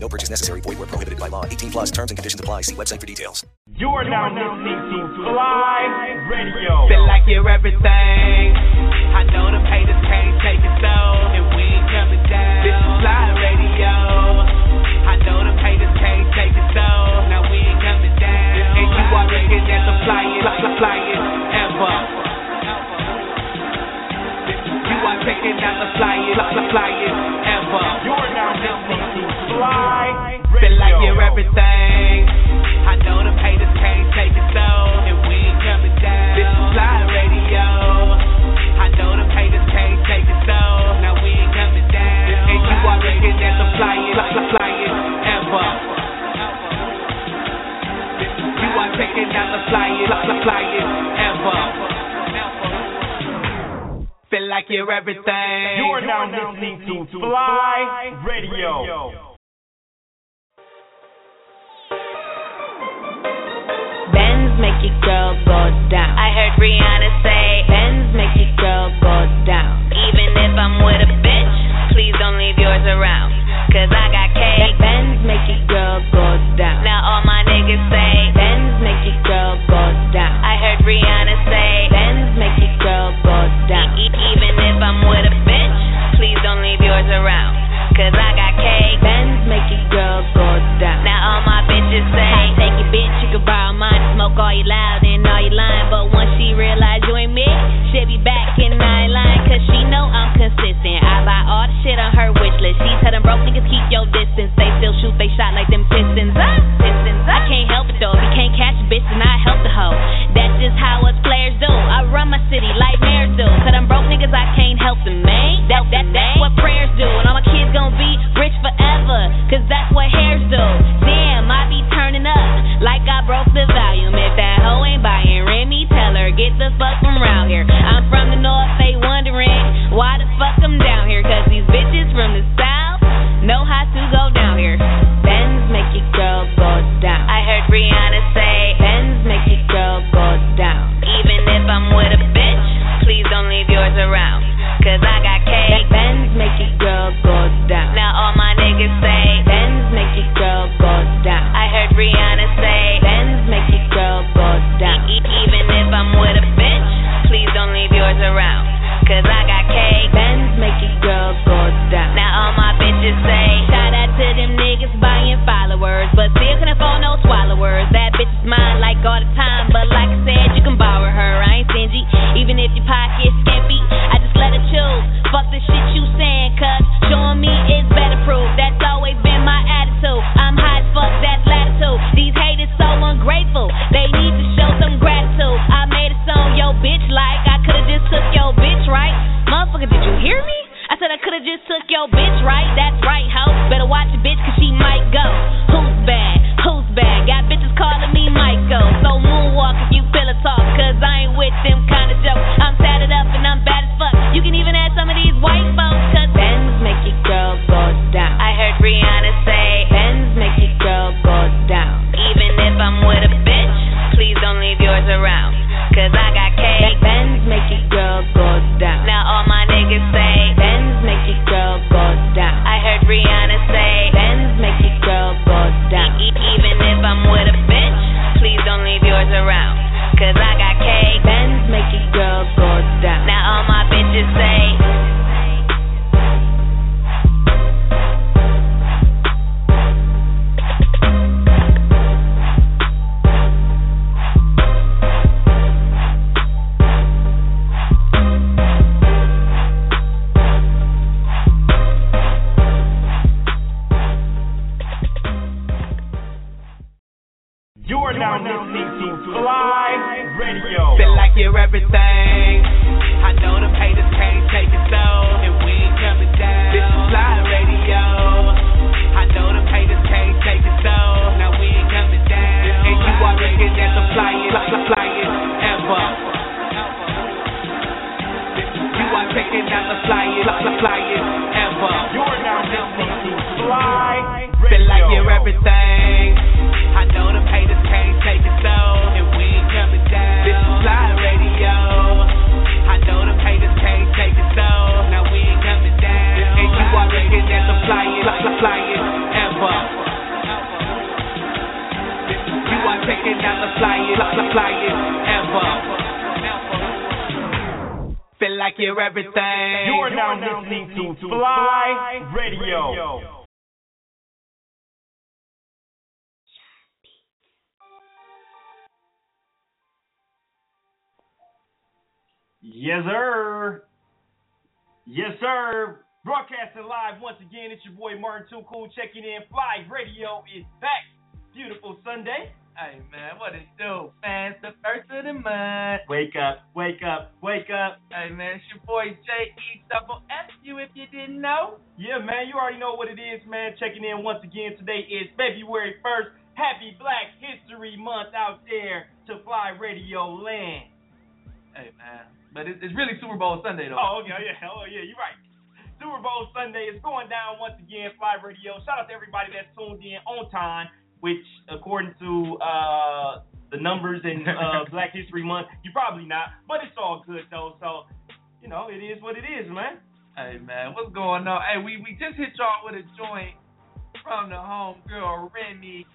No purchase necessary. Void where prohibited by law. 18 plus terms and conditions apply. See website for details. You are now listening to FLYE Radio. Feel like you're everything. I know them haters can't take it so, and we ain't coming down. This is FLYE Radio. I know them haters can't take it so, now we ain't coming down. And you are looking at the flyest, fly, flyest ever. You are checking out the flyest, fly, flyest ever. You are now listening to Fly Feel like you're everything. I know them haters can't take it so, and we ain't coming down. This is FLYE Radio. I know them haters can't take it so, now we ain't coming down. And you are looking at the ever. You are checking out the flyest, fly, fly, ever. Feel like you're everything. You are now listening to FLYE Radio. Make your girl go down. I heard Rihanna say Benz make your girl go down. Even if I'm with a bitch, please don't leave yours around. Cause I got cake. Benz make your girl go down. Now all my niggas say Benz make your girl go down. I heard Rihanna say Benz make your girl go down. E- even if I'm with a bitch, please don't leave yours around. Cause I got cake. Benz make your girl go down. Now all my bitches say, take your bitch, you can borrow all you loud and all you lying. But once she realize you ain't me, she'll be back in nine line. Cause she know I'm consistent. I buy all the shit on her wish list. She tell them broke niggas keep your distance. They still shoot, they shot like them pistons. Ah, pistons. I can't help it though. If you can't catch a bitch, then I help the hoe. That's just how us players do. I run my city like mayors do. To them broke niggas, I can't help them, man. That, that, that's what prayers do. And my forever. Cause that's what hairs do. Damn, I be turning up like I broke the volume. If that hoe ain't buying Remy, tell her get the fuck from round here. I'm from the north, they wondering why the fuck I'm down here. Cause these bitches all the time, but like I said, you can borrow her. I ain't stingy, even if your pocket's skimpy. I just let her choose. Fuck the shit you saying, cuz showing me is better proof. That's always been my attitude. I'm high as fuck, that's latitude. These haters so ungrateful, they need to show some gratitude. I made a song, yo bitch, like I could've just took your bitch, right? Motherfucker, did you hear me? I said I could've just took your bitch, right? That's right, ho. Better watch your bitch, cause she might go. Them Yes, sir. Yes, sir. Broadcasting live once again. It's your boy Martin Too Cool checking in. FLYE Radio is back. Beautiful Sunday. Hey man, what it do? Man, it's the first of the month. Wake up, wake up, wake up. Hey man, it's your boy J E double F you if you didn't know. Yeah, man, you already know what it is, man. Checking in once again. Today is February 1st. Happy Black History Month out there to FLYE Radio land. Hey man, but it's, it's really Super Bowl Sunday though. Oh, okay, yeah, oh yeah, you're right. Super Bowl Sunday is going down once again. FLYE Radio. Shout out to everybody that's tuned in on time, which according to uh, the numbers in uh, Black History Month, you probably not, but it's all good though. So, you know, it is what it is, man. Hey man, what's going on? Hey, we we just hit y'all with a joint from the home girl Remy.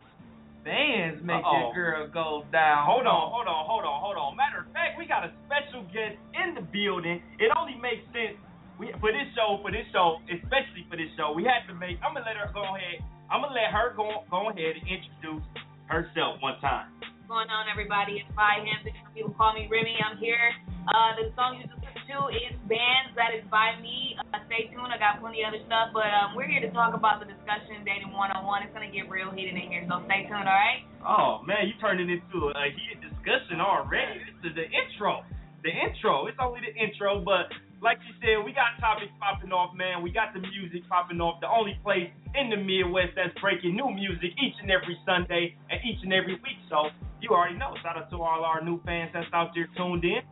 Bands make Uh-oh. your girl go down. Hold on, hold on, hold on, hold on. Matter of fact, we got a special guest in the building. It only makes sense we for this show, for this show, especially for this show, we had to make. I'm gonna let her go ahead. I'm gonna let her go go ahead and introduce herself one time. What's going on, everybody? It's by Hampton. Some people call me Remy. I'm here. Uh, the song you just to is Bands. That is by me. Uh, stay tuned. I got plenty of other stuff, but um, we're here to talk about the discussion, dating one on one. It's gonna get real heated in here, so stay tuned. All right? Oh man, you turned it into a heated discussion already. This is the intro. The intro. It's only the intro, but like you said, we got topics popping off, man. We got the music popping off. The only place in the Midwest that's breaking new music each and every Sunday and each and every week. So you already know. Shout out to all our new fans that's out there tuned in.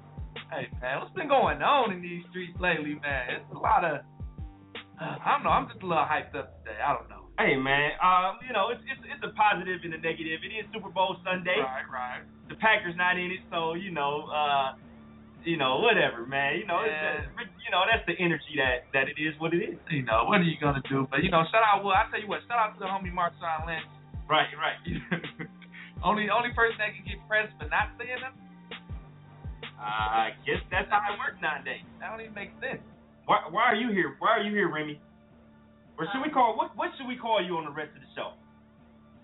Hey man, what's been going on in these streets lately, man? It's a lot of. Uh, I don't know. I'm just a little hyped up today. I don't know. Hey man, um, you know it's, it's it's a positive and a negative. It is Super Bowl Sunday. Right, right. The Packers not in it, so you know, uh, you know, whatever, man. You know, it's, Yeah. uh, you know that's the energy that that it is what it is. You know what are you gonna do? But you know, shout out. Well, I tell you what. Shout out to the homie Marshawn Lynch. Right, right. only only person that can get pressed for not saying them. I guess that's how it works nowadays. That don't even make sense. Why, why are you here? Why are you here, Remy? Or should we call what? What should we call you on the rest of the show?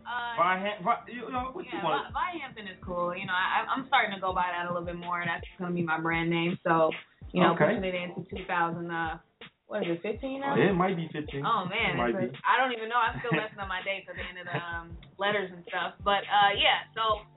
Uh, Why, why you know, what you want? Vi- Hampton is cool. You know, I, I'm starting to go by that a little bit more. And that's gonna be my brand name. So, you know, Okay. pushing it into 2000. Uh, what is it? 15 now? it might be 15. Oh man, It might it's be. a- I don't even know. I'm still messing up my dates at the end of the um, letters and stuff. But uh, yeah, so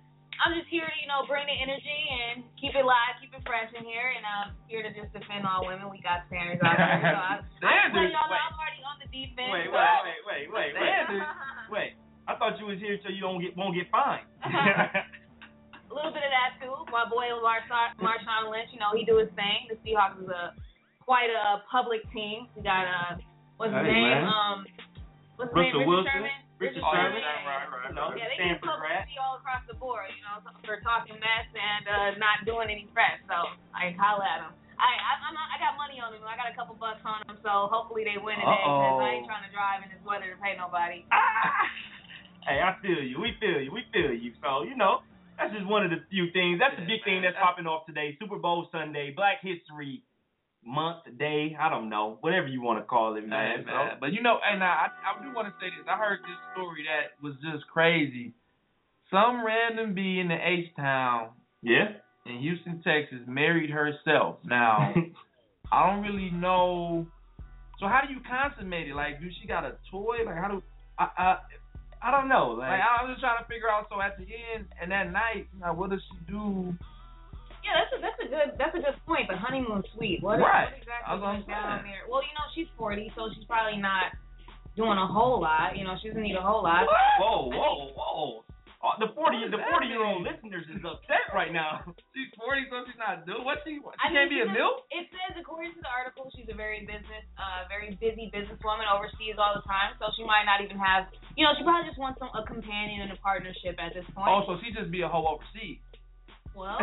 I'm just here to you know bring the energy and keep it live, keep it fresh in here, and I'm here to just defend all women. We got standards out there, so I, I just y'all Wait. I'm already on the defense. Wait, so- wait, wait, wait, wait. Standards? Wait. I thought you was here so you don't get won't get fined. a little bit of that too. My boy Marshawn, Marshawn Lynch, you know, he do his thing. The Seahawks is a quite a public team. We got uh, what's his Hey, name? man. Um, what's his Russell name? Richard Wilson. Sherman. Richard Oh, Sherman. yeah, right, right, You Yeah, they get Stanford grad. publicity all across the board, you know, for talking mess and uh, not doing any fresh. So I holla at them. I I I'm not, I got money on them. I got a couple bucks on them, so hopefully they win today because I ain't trying to drive in this weather to pay nobody. Ah! Hey, I feel you. We feel you. We feel you. So, you know, that's just one of the few things. That's the Yeah, big thing man. that's popping off today. Super Bowl Sunday, Black History Month, day, I don't know, whatever you want to call it, man. Hey, man. But you know, and I, I do want to say this. I heard this story that was just crazy. Some random bee in the H town yeah. in Houston, Texas, married herself. Now, I don't really know. So how do you consummate it? Like, do she got a toy? Like, how do I, I, I don't know. like? Like, I'm just trying to figure out. So at the end and that night, like, what does she do? Yeah, that's a that's a good that's a good point. But honeymoon suite. What, Right. what exactly That's what I'm down there? Well, you know, she's forty, so she's probably not doing a whole lot. You know, she doesn't need a whole lot. whoa, whoa, whoa. Oh, the forty, the forty year old listeners is upset right now. She's 40, so she's not doing what she. She I can't be a she milk. It says, according to the article, she's a very business, uh, very busy businesswoman overseas all the time. So she might not even have, you know, she probably just wants some, a companion and a partnership at this point. Oh, so she just be a hoe overseas. Well,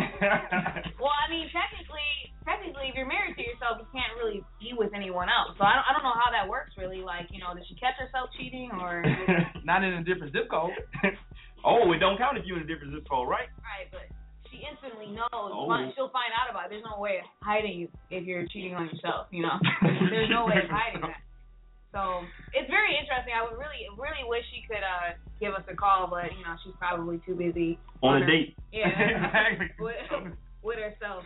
well, I mean, technically, technically, if you're married to yourself, you can't really be with anyone else. So I don't, I don't know how that works really. Like, you know, did she catch herself cheating or? Not in a different zip code. Oh, it don't count if you're in a different zip code, right? Right, but she instantly knows. Oh. She'll find out about it. There's no way of hiding if you're cheating on yourself. You know, there's no way of hiding that. So it's very interesting. I would really, really wish she could uh give us a call, but you know she's probably too busy On a her- date. Yeah, exactly. with, with herself.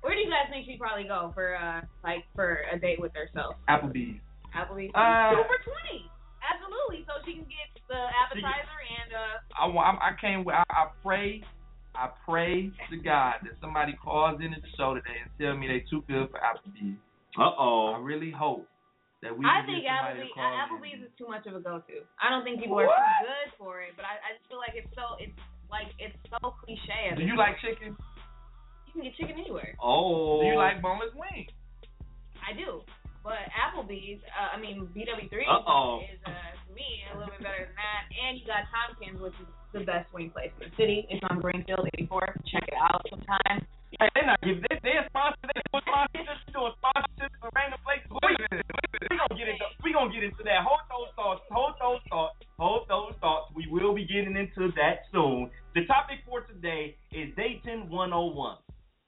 Where do you guys think she'd probably go for uh like for a date with herself? Applebee's. Applebee's. Uh, Two for twenty. Absolutely. So she can get the appetizer and uh. I want. I, I can't. I, I pray. I pray to God that somebody calls into the show today and tell me they too good for Applebee's. Uh oh. I really hope that we. I think Applebee's, to call in. Applebee's is too much of a go-to. I don't think people are too good for it, but I, I just feel like it's so it's like it's so cliche. Do you point. like chicken? You can get chicken anywhere. Oh. Do you like boneless wings? I do, but Applebee's, uh, I mean BW3 Uh-oh. is uh, to me a little bit better than that. And you got Tompkins, which is the best wing place in the city. It's on Greenfield 84. Check it out sometime. Hey, they not give they they a sponsor they doing sponsorships they doing sponsorships for random places. We, we gonna get into we gonna get into that. Hold those thoughts. Hold those thoughts. Hold those thoughts. We will be getting into that soon. The topic for today is Dating 101.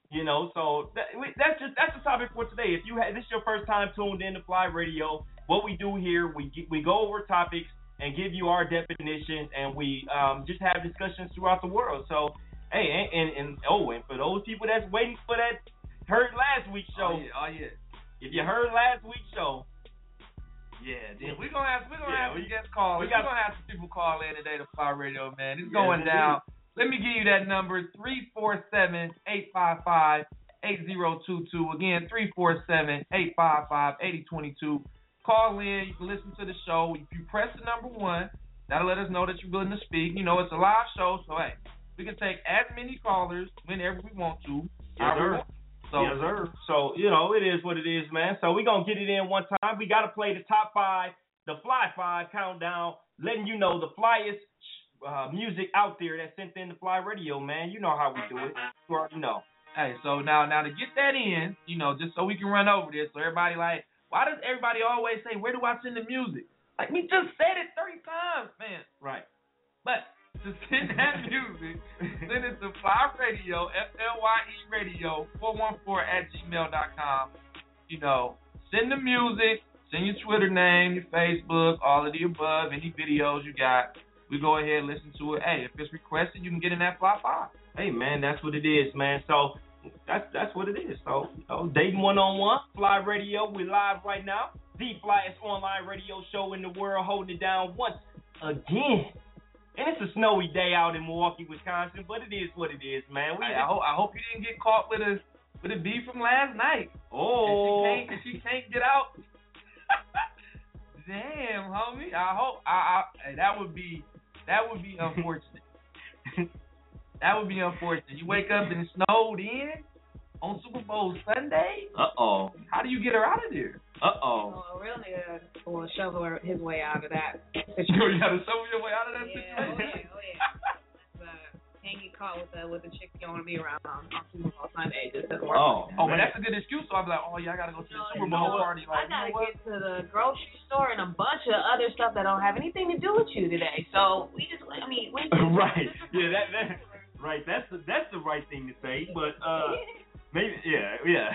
You know, so that, that's just that's the topic for today. If you had this is your first time tuned in to FLYE Radio, what we do here we get, we go over topics and give you our definitions, and we um, just have discussions throughout the world. So Hey, and, and, and oh, and for those people that's waiting for that, heard last week's show. Oh yeah. Oh yeah. If you heard last week's show, Yeah, then we're gonna have we're gonna Yeah, have we- some guests call. we We're gonna have some people call in today to FLYE Radio, man. It's going indeed. down. Let me give you that number three four seven eight five five eight zero two two. Again, three four seven eight five five eighty twenty two. Call in. You can listen to the show. If you press the number one, that'll let us know that you're willing to speak. You know, it's a live show, so hey, we can take as many callers whenever we want to. however we sir. want. So yes, sir. So you know it is what it is, man. So we gonna get it in one time. We gotta play the top five, the FLYE Five countdown, letting you know the flyest uh, music out there that's sent in the FLYE Radio, man. You know how we do it. You already know. Hey, so now now to get that in, you know, just so we can run over this, so everybody like, why does everybody always say, where do I send the music? Like we just said it thirty times, man. Right. But to send that music, send it to FLYE Radio, F L Y E Radio, four one four at gmail dot com. You know, send the music, send your Twitter name, your Facebook, all of the above, any videos you got. We go ahead and listen to it. Hey, if it's requested, you can get in that FLYE Five. Hey man, that's what it is, man. So that's that's what it is. So you dating one on one, FLYE Radio, we live right now. The flyest online radio show in the world, holding it down once again. And it's a snowy day out in Milwaukee, Wisconsin, but it is what it is, man. We Hey, I hope I hope you didn't get caught with a with a bee from last night. oh, And she can't and she can't get out. Damn, homie. I hope I, I that would be that would be unfortunate. that would be unfortunate. You wake up and it snowed in on Super Bowl Sunday. uh oh, How do you get her out of there? Uh oh. Well, a real nigga will shovel his way out of that You gotta show your way out of that Yeah, oh situation. yeah, oh yeah. Uh, can't get caught with a with a chick you don't want to be around on, on Super Bowl Sunday. Just doesn't work. Oh, Oh, but that's a good excuse. So I'm like, oh yeah, I gotta go to the No, Super Bowl know, party. I Like, you gotta know get to the grocery store and a bunch of other stuff that don't have anything to do with you today. So we just, I mean, we right. Yeah, that that right. That's the that's the right thing to say. But uh, maybe yeah, yeah.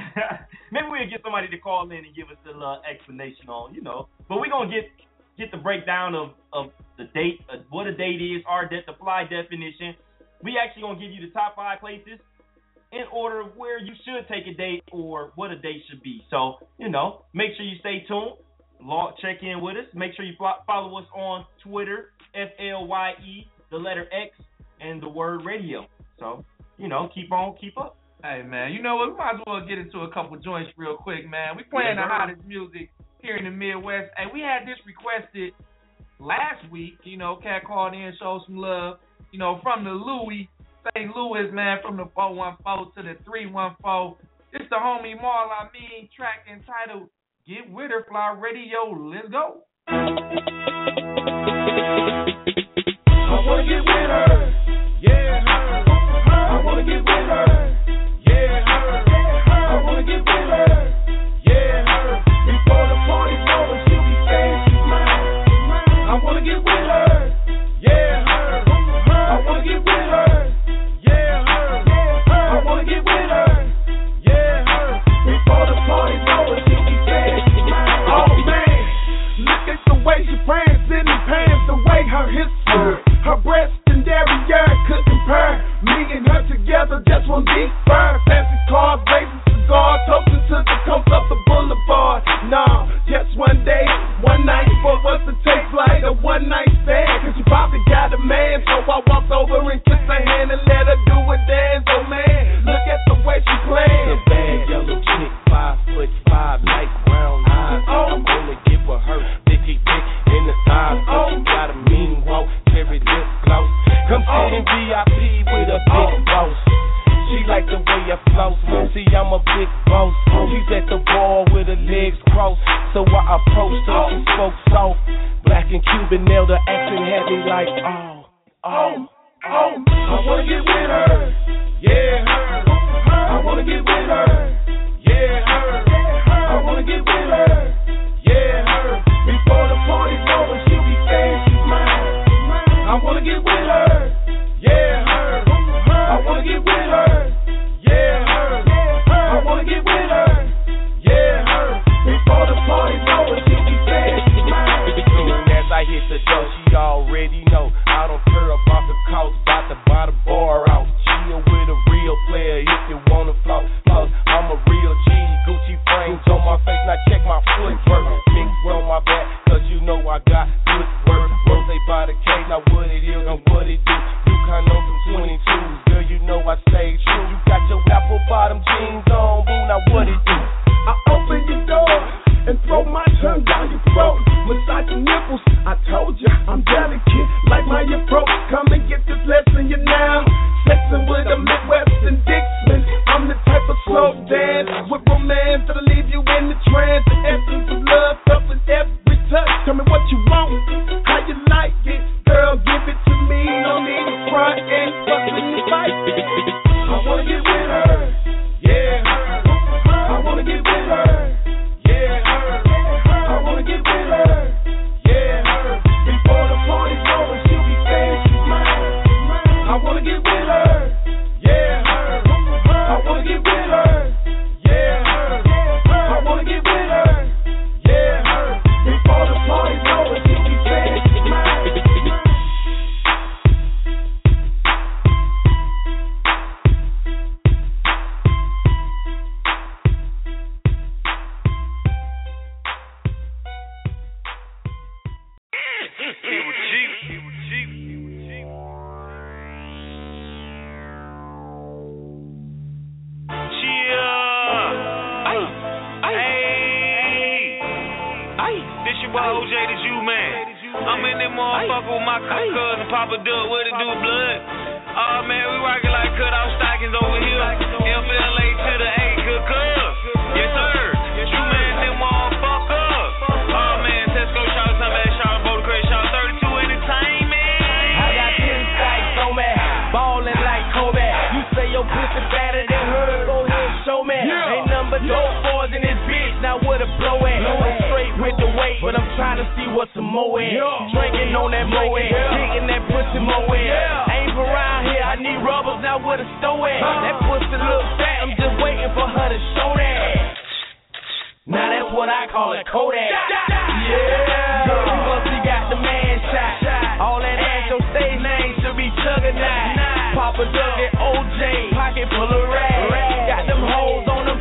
maybe we'll get somebody to call in and give us a little explanation on, you know. But we're gonna get get the breakdown of of the date, uh, what a date is, our the fly definition. We actually gonna give you the top five places in order of where you should take a date or what a date should be. So you know, make sure you stay tuned. Log, check in with us. Make sure you fo- follow us on Twitter, F L Y E, the letter X, and the word radio. So you know, keep on, keep up. Hey man, you know what? We might as well get into a couple joints real quick, man. We playing Yes, the hottest music here in the Midwest. Hey, we had this requested last week. You know, cat called in, showed some love. You know, from the Louis, St. Louis, man, from the 414 to the 314. It's the homie Marl, I mean, track entitled Get With Her FLYE Radio. Let's go. I wanna get with her. No fours in this bitch, now what a blow at. I'm straight with the weight, but I'm trying to see what's some more at. Drinking on that moe at, digging that pussy moe. Ain't around here, I need rubbers, now what a stow at. That pussy look fat, I'm just waiting for her to show that. Now that's what I call a Kodak. Yeah. Girl, you must have got the man shot. All that ass, your stage name should be Juggernaut. Papa Doug and OJ, pocket full of rats. Got them hoes on them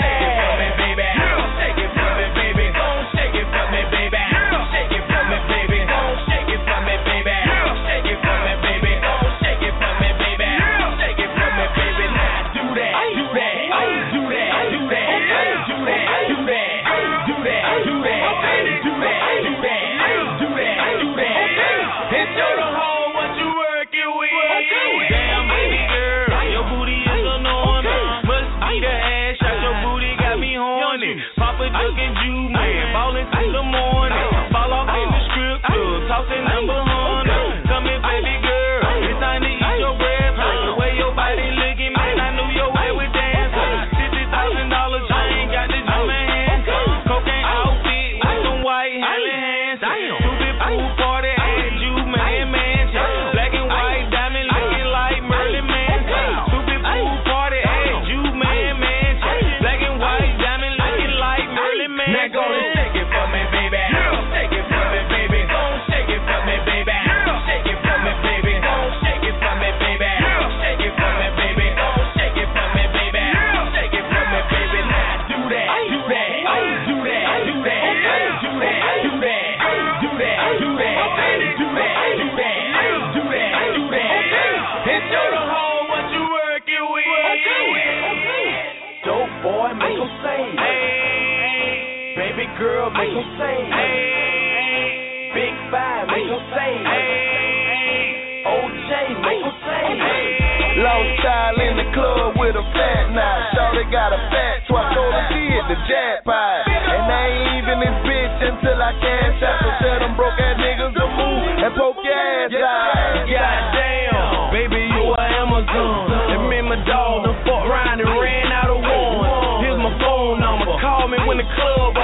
girl, make them sing. Hey. Big five, make them sing. Hey. OJ, make say. sing. Long style in the club with a fat knife. Shorty got a fat twat, told her she hit the jackpot. And I ain't even this bitch until I cash out. So tell them broke ass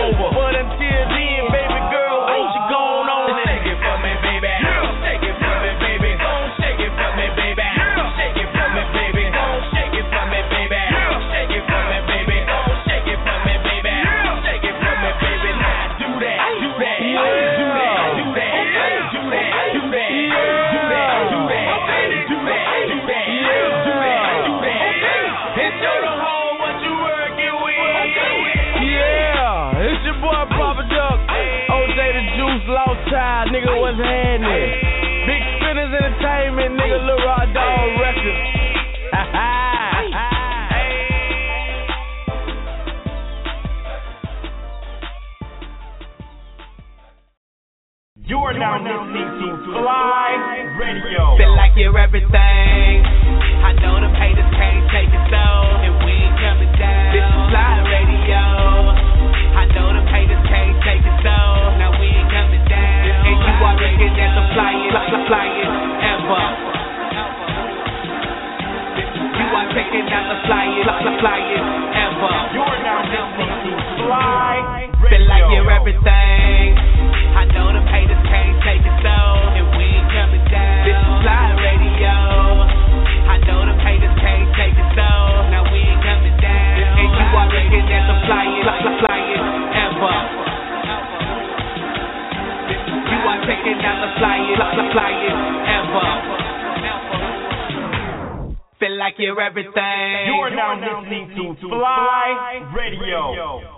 over. But nigga, what's happening? Big Spinners Entertainment, nigga, Lil Rod Dog Records. Everything. I know them haters can't take it so, and we ain't coming down. This is FLYE Radio. I know them haters can't take it so, now we ain't coming down. And you are looking at the flyest, fly, fly, flyest ever. You are checking out the flyest, fly, fly, flyest ever. Feel like you're everything. You are now listening to FLYE Radio.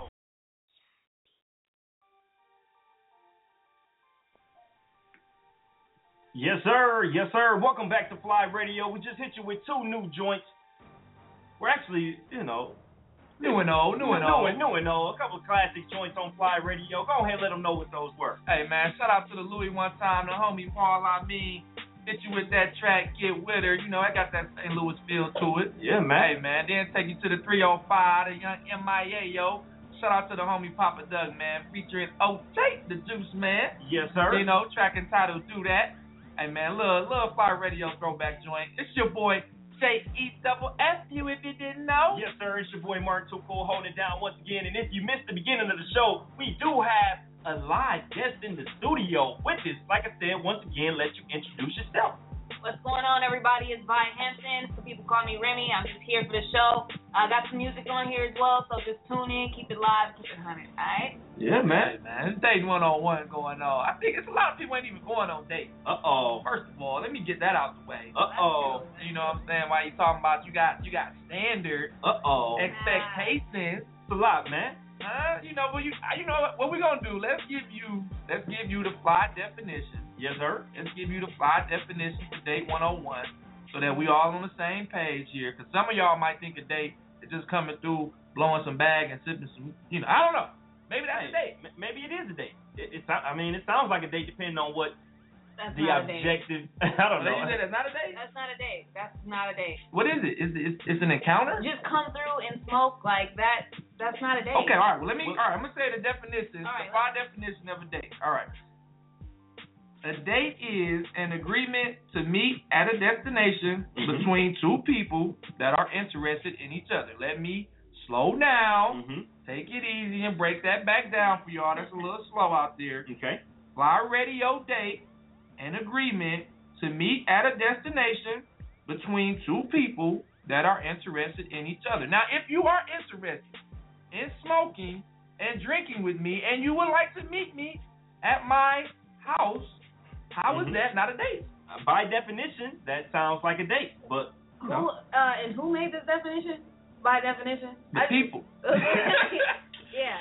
Yes, sir. Yes, sir. Welcome back to FLYE Radio. We just hit you with two new joints. We're actually, you know, New and old, new and old. new and, new and old. A couple of classic joints on FLYE Radio. Go ahead and let them know what those were. Hey man, shout out to the Louis one time, the homie Paul I mean. Hit you with that track, Get With Her. You know, I got that St. Louis feel to it. Yeah, man. Hey man. then take you to the 305, the young MIA, yo. Shout out to the homie Papa Doug, man, featuring OJ, the Juice Man. Yes, sir. You know, track entitled Do That. Hey man, little little fire radio throwback joint. It's your boy J E double F you if you didn't know. Yes, sir. It's your boy Too Cool holding it down once again. And if you missed the beginning of the show, we do have a live guest in the studio with us. Like I said, once again, let you introduce yourself. What's going on, everybody? It's Vi Henson. Some people call me Remy. I'm just here for the show. I got some music on here as well, so just tune in, keep it live, keep it hunted. All right? Yeah, Hey man, it's date one on one going on. I think it's a lot of people ain't even going on dates. Uh oh. First of all, let me get that out the way. Uh oh. You know what I'm saying? Why you talking about you got you got standard Uh oh. expectations. It's a lot, man. Uh, you know, but you you know what, what we gonna do? Let's give you let's give you the fly definition. Yes, sir. Let's give you the five definitions for date 101 so that we all on the same page here. Cause some of y'all might think a date is just coming through, blowing some bag and sipping some. You know, I don't know. Maybe that's a date. M- Maybe it is a date. It, it's. I mean, it sounds like a date depending on what That's the not a date. objective. I don't know. you say that's not a date? That's not a date. That's not a date. What is it? Is it it's, it's an encounter? Just come through and smoke like that. That's not a date. Okay, all right. Well, let me. All right, I'm gonna say the definition. All right, the fly definition of a date. All right. A date is an agreement to meet at a destination between two people that are interested in each other. Let me slow down, hmm take it easy, and break that back down for y'all. That's a little slow out there. Okay. Fly radio date, an agreement to meet at a destination between two people that are interested in each other. Now, if you are interested in smoking and drinking with me, and you would like to meet me at my house, how is Mhm. that not a date? By definition, that sounds like a date. But Who uh, and who made this definition? By definition, The I- people. yeah.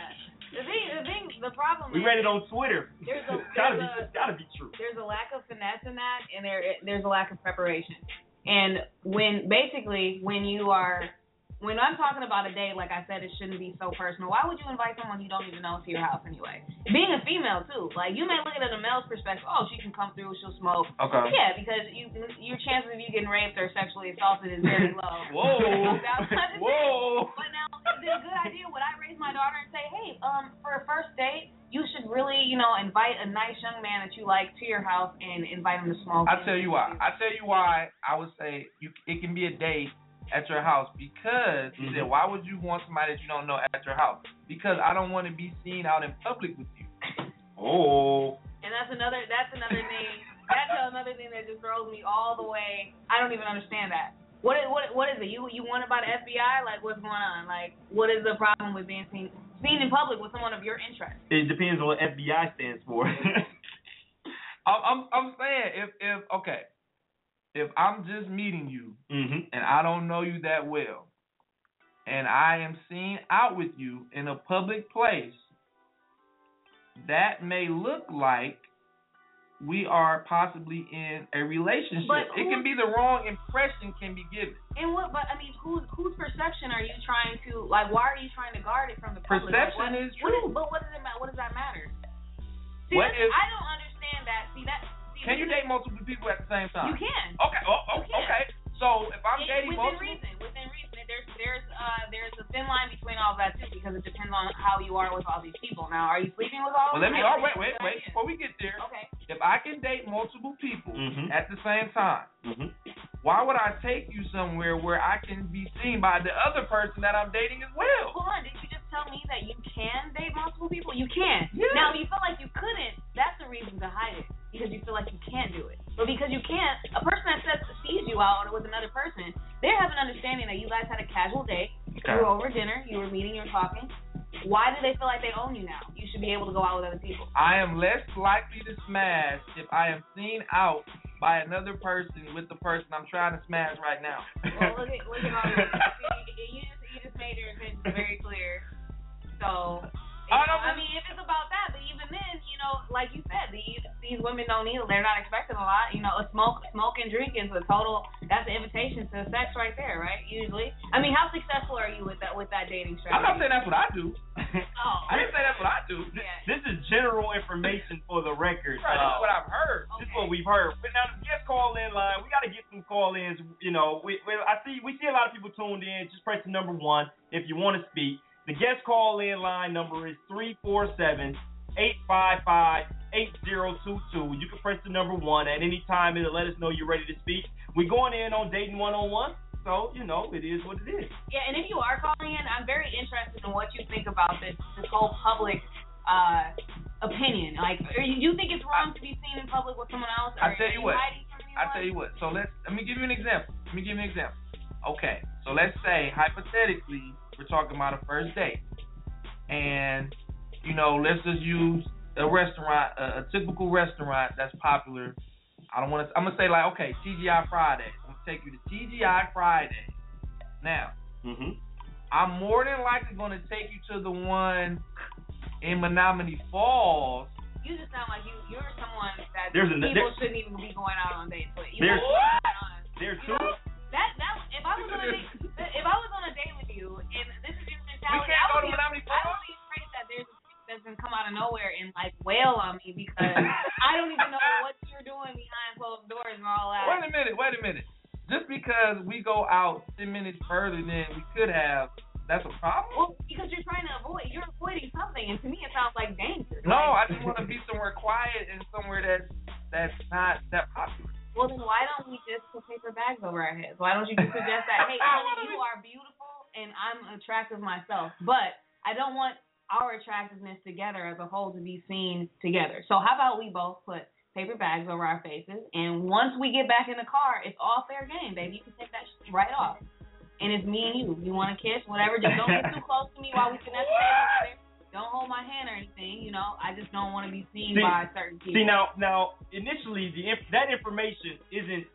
The thing, the thing, the problem is we is read it on Twitter. There's a- it's gotta be. a- It's gotta be true. there's a lack of finesse in that, and there there's a lack of preparation. And when basically when you are when I'm talking about a date, like I said, it shouldn't be so personal. Why would you invite someone you don't even know to your house anyway? Being a female too, like you may look at it in a male's perspective. Oh, she can come through, she'll smoke. Okay. Yeah, because you your chances of you getting raped or sexually assaulted is very low. Whoa. That's not the Whoa. But now, is it a good idea? Would I raise my daughter and say, hey, um, for a first date, you should really, you know, invite a nice young man that you like to your house and invite him to smoke. I tell you why. I tell you why. I would say you. It can be a date at your house because he said, Mhm. why would you want somebody that you don't know at your house? Because I don't want to be seen out in public with you. Oh. And that's another that's another thing. That's another thing that just throws me all the way. I don't even understand that. What is what what is it? You you wanted by the FBI? Like what's going on? Like what is the problem with being seen seen in public with someone of your interest? It depends on what FBI stands for. I'm, I'm, I'm saying if, if okay, if I'm just meeting you mhm. and I don't know you that well, and I am seen out with you in a public place, that may look like we are possibly in a relationship. But it can be the wrong impression can be given. And what? But I mean, whose whose perception are you trying to like? Why are you trying to guard it from the public? Like, Perception what- is what true. but what does it matter? What does that matter? See, What if- I don't understand that. See that? See, Can you date multiple people at the same time? You can. Okay. Oh, oh, You can. okay. So if I'm It- dating within multiple, reason, within reason. There's there's uh there's a thin line between all of that too because it depends on how you are with all these people. Now, are you sleeping with all? well, of let them? me. Oh, wait, wait, wait. Before we get there. Okay. if I can date multiple people Mhm. at the same time, Mhm. why would I take you somewhere where I can be seen by the other person that I'm dating as well? Hold on, did you just tell me that you can date multiple people? You can. Yeah. Now, if you feel like you couldn't, that's the reason to hide it because you feel like you can't do it. But because you can't, a person that says sees you out with another person, they have an understanding that you guys had a casual day. Okay. You were over dinner. You were meeting. You were talking. Why do they feel like they own you now? You should be able to go out with other people. I am less likely to smash if I am seen out by another person with the person I'm trying to smash right now. Well, look at look at all this. You just you just made your intentions very clear. So, I don't- I mean, if it's about that, but even then, you know, like you said, these these women don't need. They're not expecting a lot. You know, a smoke, smoke and drinking is a total. That's an invitation to sex right there, right? Usually. I mean, how successful are you with that with that dating strategy? I'm not saying that's what I do. Oh, I didn't say that's what I do. yeah. This is general information for the record. Right, Uh, what I've heard. This is what we've heard. But now the guest call in line, we got to get some call ins. You know, we, we I see we see a lot of people tuned in. Just press the number one if you want to speak. The guest call in line number is 347 855 8022. You can press the number one at any time. It'll let us know you're ready to speak. We're going in on dating one on one. So, you know, it is what it is. Yeah, and if you are calling in, I'm very interested in what you think about this this whole public uh opinion. Like, you, you think it's wrong to be seen in public with someone else? I tell you what. I tell you what. So let's let me give you an example. Let me give you an example. Okay. So let's say hypothetically we're talking about a first date, and you know let's just use a restaurant, a, a typical restaurant that's popular. I don't want to. I'm gonna say like okay, TGI Friday. I'm gonna take you to TGI Friday. Now, Mm-hmm. I'm more than likely gonna take you to the one in Menomonee Falls. You just sound like you you're someone that There's a- people there- shouldn't even be going out on dates with. You There's- know what's on. There's You two. know, that that if I was on a date if I was on a date with you and this is your mentality, I would be, I would be afraid that there's a that's gonna come out of nowhere and like wail on me because I don't even know what you're doing behind closed doors and all that. Wait a minute, wait a minute. Just because we go out ten minutes further than we could have, that's a problem? Well, because you're trying to avoid, you're avoiding something, and to me it sounds like danger. No, I just want to be somewhere quiet and somewhere that's that's not that popular. Well, then why don't we just put paper bags over our heads? Why don't you just suggest that? Hey, you are beautiful, and I'm attractive myself, but I don't want our attractiveness together as a whole to be seen together. So how about we both put paper bags over our faces, and once we get back in the car, it's all fair game, baby. You can take that shit right off. And it's me and you. You want to kiss, whatever. Just don't get too close to me while we sitting at the table together. Don't hold my hand or anything. You know, I just don't want to be seen See- by certain people. See now, now initially the inf- that information isn't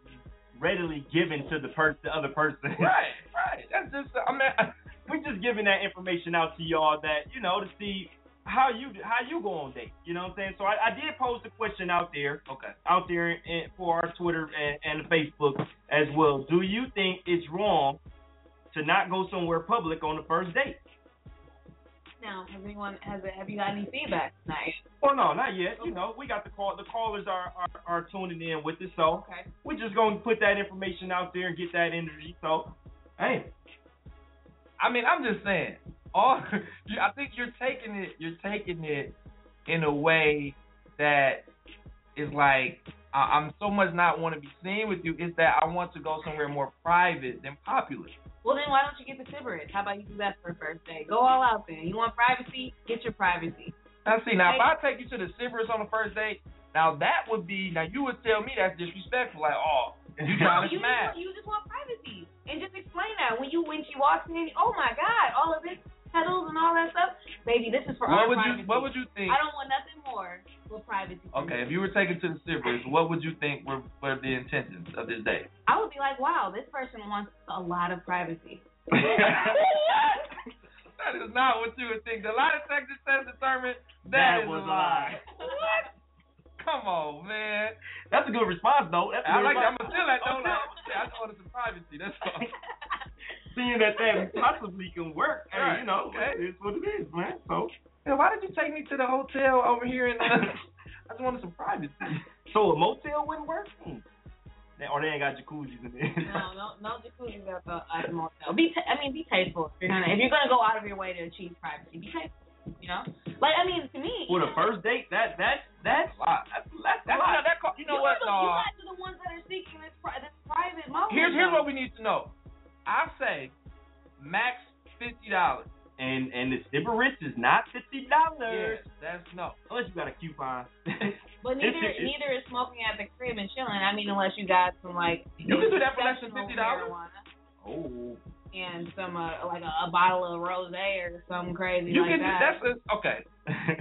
readily given to the person, the other person. Right, right. That's just I mean We're just giving that information out to y'all that you know to see how you how you go on dates. You know what I'm saying? So I, I did pose the question out there, okay. out there in, for our Twitter and, and Facebook as well. Do you think it's wrong to not go somewhere public on the first date. Now, has anyone has it, have you got any feedback tonight? Well, no, not yet. You know, we got the call. The callers are are, are tuning in with us, so Okay. we're just gonna put that information out there and get that energy. So, hey, I mean, I'm just saying. All I think you're taking it. You're taking it in a way that is like I'm so much not want to be seen with you. Is that I want to go somewhere more private than popular. Well, then why don't you get the Sybaris? How about you do that for a first date? Go all out then. You want privacy? Get your privacy. Now see, now if I take you to the Sybaris on the first date, now that would be now you would tell me that's disrespectful. Like, oh, you trying to smash? you just want privacy. And just explain that. When you when she walks in, oh my God, all of this petals and all that stuff. Baby, this is for What our would privacy. you What would you think? I don't want nothing more but privacy. Okay, if you were taken to the Sybaris, what would you think were, were the intentions of this date? I would be like, wow, this person wants a lot of privacy. That is not what you would think. The lie detector test determined That that is was a a lie. lie. what? Come on, man. that's a good response, though. That's a I good like. I'm going to feel that though. Okay. Like, yeah, I just wanted some privacy. That's all. Seeing that that possibly can work, hey, Right, you know, okay. it's what it is, man. So, Yeah, why did you take me to the hotel over here? And uh, I just wanted some privacy. so a motel wouldn't work. Hmm. They- Or they ain't got jacuzzis in there. No, no, no jacuzzis at the at the motel. Be, ta- I mean, be tasteful. If you're gonna, if you're gonna go out of your way to achieve privacy, be tasteful. You know, like I mean, to me, For the first date, that that that's Wow. that's that's, That's that's not that. Call, you know you what? are the, you guys are the ones that are seeking this, pri- this private moment. Here's here's what we need to know. I say max fifty dollars. and and the Sybaris is not fifty dollars Yeah, that's no. unless you got a coupon. But neither It's- it's- neither is smoking at the crib and chilling. I mean, unless you got some like You can do that for less than $50? marijuana oh, and some uh, like a, a bottle of rosé or something crazy You like can. that. That's a, okay.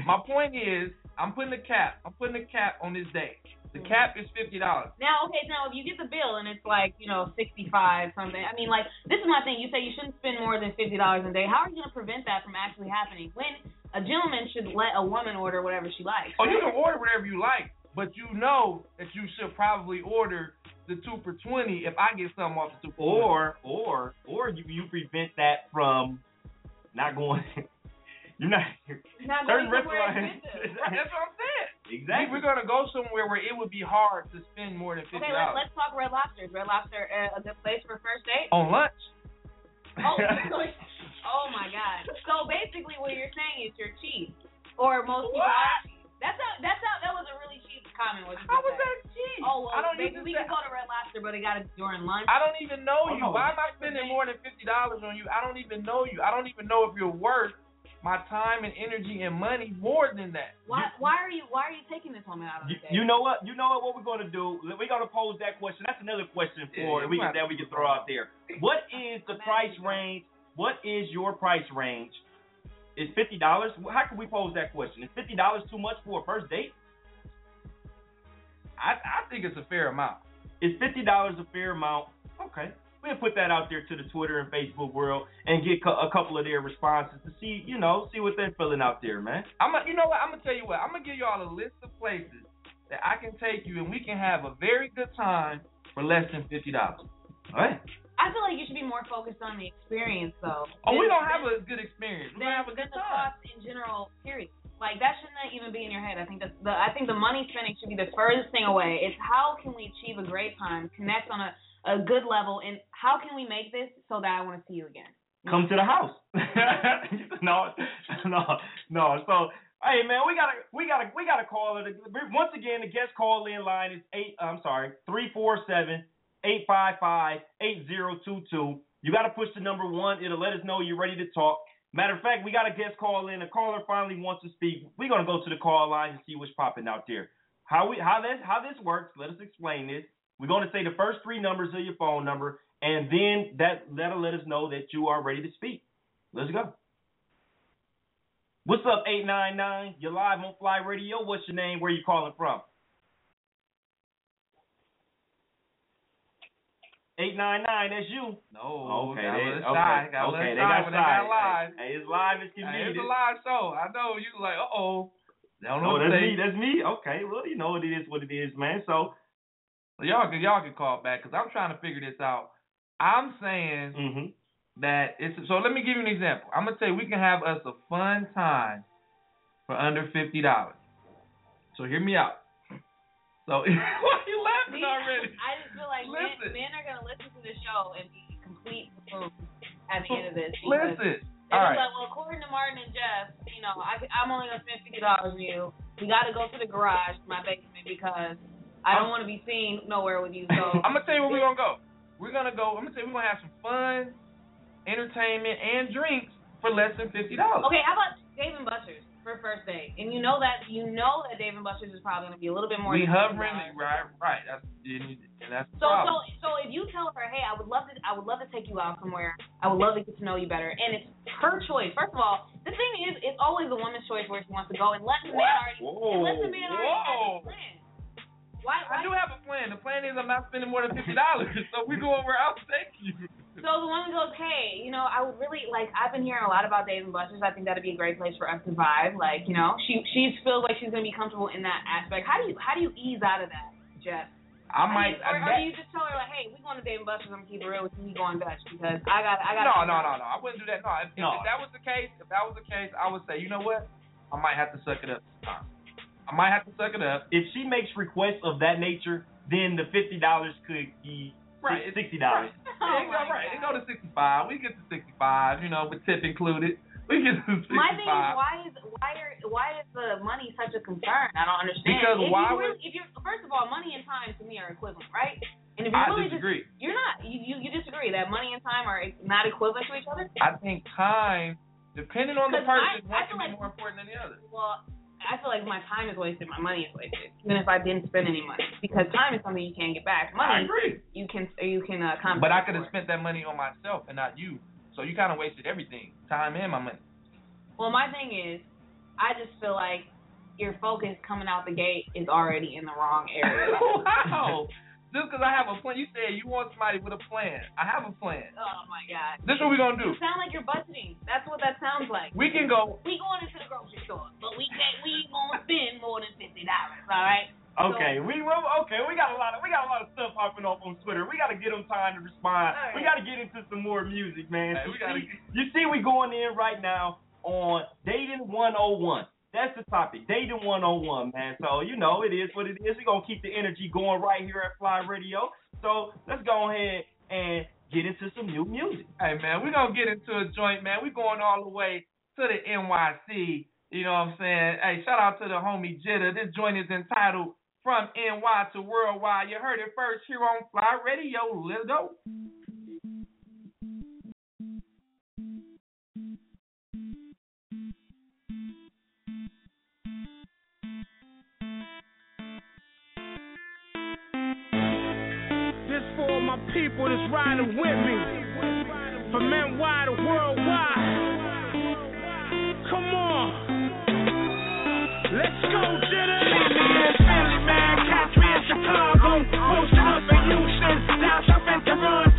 My point is, I'm putting a cap. I'm putting a cap on this date. The cap is fifty dollars. Now, okay, now if you get the bill and it's like you know sixty five something, I mean, like this is my thing. You say you shouldn't spend more than fifty dollars a day. How are you gonna prevent that from actually happening? When a gentleman should let a woman order whatever she likes. Oh, you can order whatever you like, but you know that you should probably order the two for twenty if I get something off the two for or or or you you prevent that from not going. You're not Not certain going somewhere restaurants. That's what I'm saying. exactly. We, we're gonna go somewhere where it would be hard to spend more than fifty dollars. Okay, let's, dollars let's talk Red Lobster. Red Lobster uh, a good place for first date? on lunch. Oh, oh my God. So basically, what you're saying is you're cheap, or most people What? are cheap. That's how. That's how. That was a really cheap comment. What you How was said. that cheap? Oh well, I don't baby, even we say- can go to Red Lobster, but it got to during lunch. I don't even know Oh, you. no. Why am I spending more than fifty dollars on you? I don't even know you. I don't even know if you're worth my time and energy and money more than that. Why? Why are you? Why are you taking this woman out on You, a you know what? You know what? What we're gonna do? We're gonna pose that question. That's another question for Yeah, we can, that we can throw out there. What is the price range? What is your price range? Is fifty dollars? How can we pose that question? Is fifty dollars too much for a first date? I I think it's a fair amount. Is fifty dollars a fair amount? Okay, we'll put that out there to the Twitter and Facebook world and get co- a couple of their responses to see, you know, see what they're feeling out there, man. I'm a, you know what? I'm gonna tell you what. I'm gonna give y'all a list of places that I can take you and we can have a very good time for less than fifty dollars. All right. I feel like you should be more focused on the experience, though. Oh, we don't have than- a good experience. We're than, gonna have a than good the time. cost in general. Period. Like that shouldn't even be in your head. I think that's the. I think the money spending should be the furthest thing away. It's how can we achieve a great time, connect on a a good level, and how can we make this so that I want to see you again. come to the house. no, no, no. So, hey man, we gotta, we gotta, we gotta call it. Once again, the guest call in line is eight. I'm sorry, three four seven eight five five eight zero two two. You gotta push the number one. It'll let us know you're ready to talk. Matter of fact, we got a guest call in. A caller finally wants to speak. We're gonna go to the call line and see what's popping out there. How we, how this, how this works? Let us explain this. We're gonna say the first three numbers of your phone number, and then that that'll let us know that you are ready to speak. Let's go. What's up, 899? You're live on FLYE Radio. What's your name? Where you calling from? 899, that's you. No, okay, they, okay. Got okay, they got they got live. Hey, it's live as can Hey, it's a live show. I know you like, uh oh. They don't know what to that's me. That's me. Okay, well, you know it is what it is, man. So, Y'all can y'all can call back because I'm trying to figure this out. I'm saying hmm that it's so let me give you an example. I'm gonna tell you we can have us a fun time for under fifty dollars. So hear me out. So why are you laughing See, already? I just feel like men, men are gonna listen to the show and be complete fools at the end of this. Listen. They're All just right. like, well, according to Martin and Jeff, you know, I, I'm only gonna spend fifty dollars on you. We got to go to the garage, my basement, because I don't want to be seen nowhere with you. So I'm gonna tell you where we're gonna go. We're gonna go. I'm gonna tell you we're gonna have some fun, entertainment, and drinks for less than fifty dollars. Okay, how about Dave and Buster's for first date? And you know that you know that Dave and Buster's is probably gonna be a little bit more. We hovering right, right. That's and that's the So so so if you tell her, hey, I would love to I would love to take you out somewhere. I would love to get to know you better, and it's her choice. First of all, the thing is, it's always the woman's choice where she wants to go, unless the man already Whoa, unless the man already has a plan. Why? I do have a plan. The plan is I'm not spending more than fifty dollars. so we going where I'll take you. So the woman goes, hey, you know, I would really like. I've been hearing a lot about Dave and Buster's. I think that'd be a great place for us to vibe. Like, you know, she she feels like she's gonna be comfortable in that aspect. How do you how do you ease out of that, Jeff? I might. do you, or, or do you just tell her like, hey, we going to Dave and Buster's? I'm gonna keep it real with you. We going Dutch because I got I got. no, no, no, no. I wouldn't do that. No, if, No. if that was the case, if that was the case, I would say, you know what? I might have to suck it up. this time. I might have to suck it up. If she makes requests of that nature, then the fifty dollars could be Right, sixty dollars. Oh Yeah, it go, right. It go to 65. We get to 65, you know, with tip included. We get to 65. My thing is, why is why are why is the money such a concern? I don't understand. Because if why you would- really, if you're first of all, money and time to me are equivalent, right? And if you I really just disagree. you're not you, you you disagree that money and time are not equivalent to each other. I think time, depending on the 'Cause I- person, I one feel can be more important than the other. Well, I feel like my time is wasted, my money is wasted, even if I didn't spend any money. Because time is something you can't get back. I Money agree. you can you can uh, compensate But I could have spent that money on myself and not you. So you kind of wasted everything, time and my money. Well, my thing is, I just feel like your focus coming out the gate is already in the wrong area. wow. Just because I have a plan, you said you want somebody with a plan. I have a plan. Oh my god. This is what we're gonna do. You sound like you're budgeting. That's what that sounds like. We can go. We going into the grocery store, but we can't. We ain't gonna spend more than fifty dollars. All right. Okay, we well, okay, we got a lot of we got a lot of stuff popping off on Twitter. We got to get them time to respond. All right. We got to get into some more music, man. Hey, we You gotta- see- you see, we going in right now on dating 101. That's the topic, dating 101, man. So you know it is what it is. We're gonna keep the energy going right here at FLYE Radio. So let's go ahead and get into some new music. Hey man, we're gonna get into a joint, man. We're going all the way to the NYC. You know what I'm saying? Hey, shout out to the homie Jitta. This joint is entitled From NY to Worldwide. You heard it first here on FLYE Radio. Let's go. My people that's riding with me. NY to worldwide. Come on. Let's go, me man. Catch me in Chicago. Posted up in Houston. Down south in Toronto.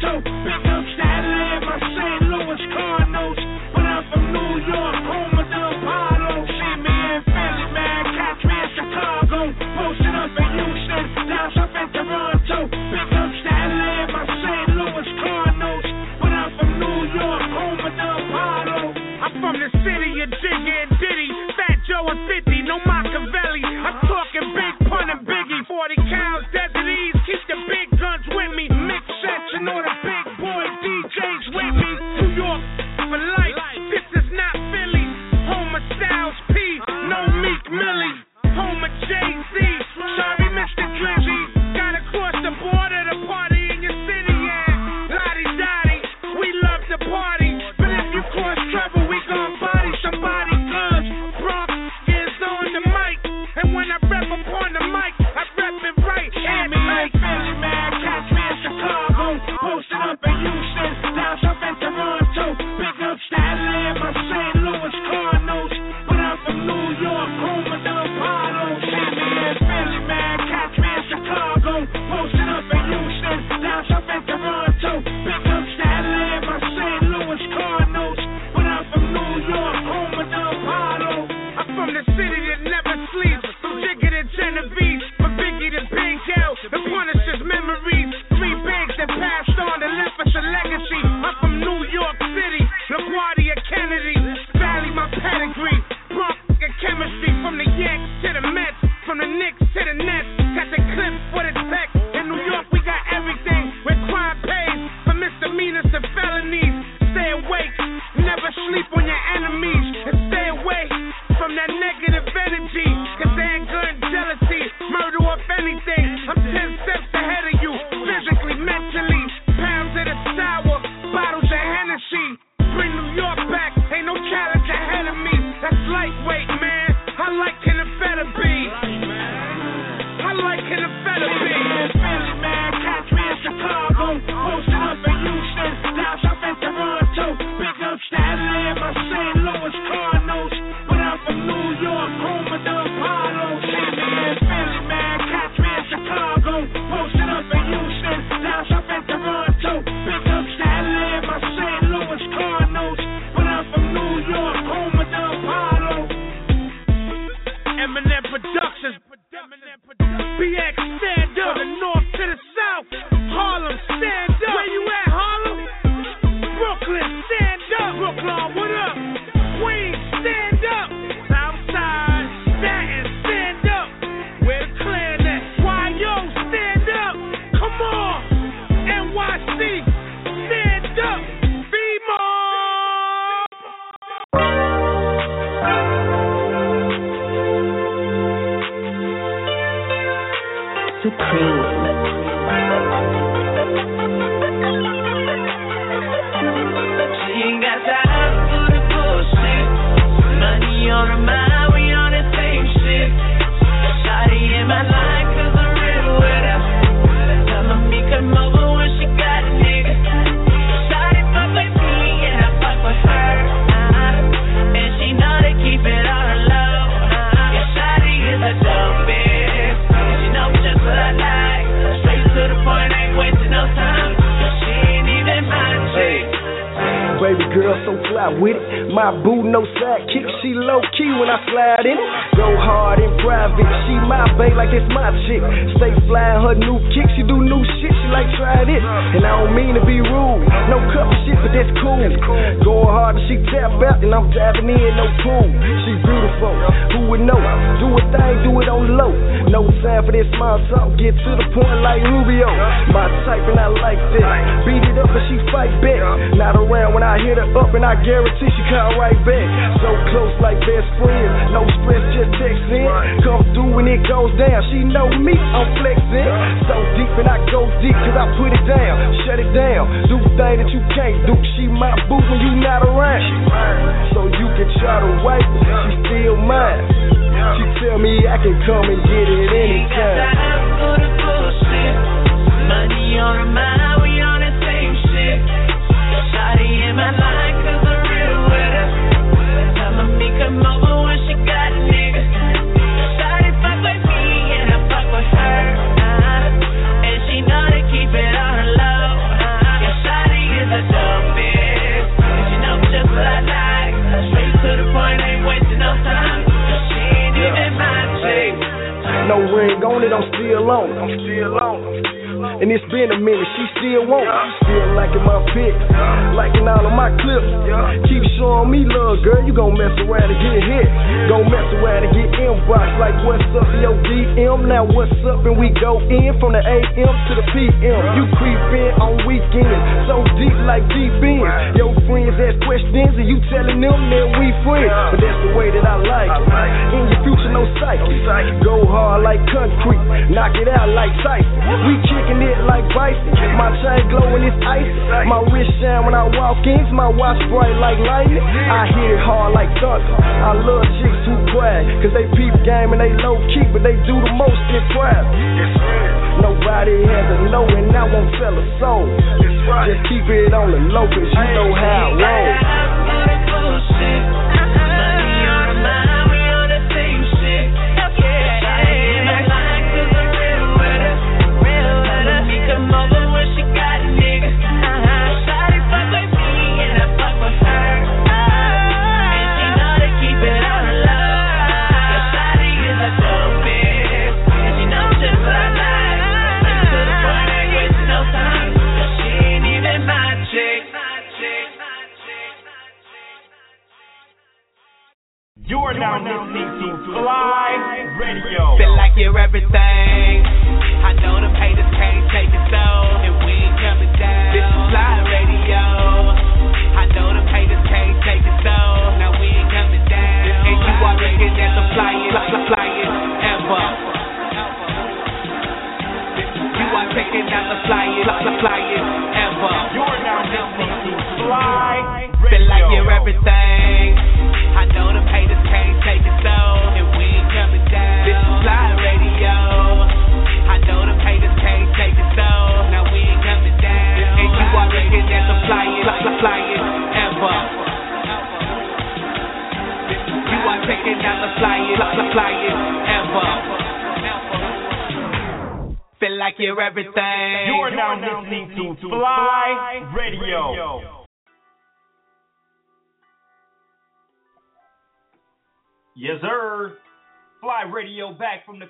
Back from the.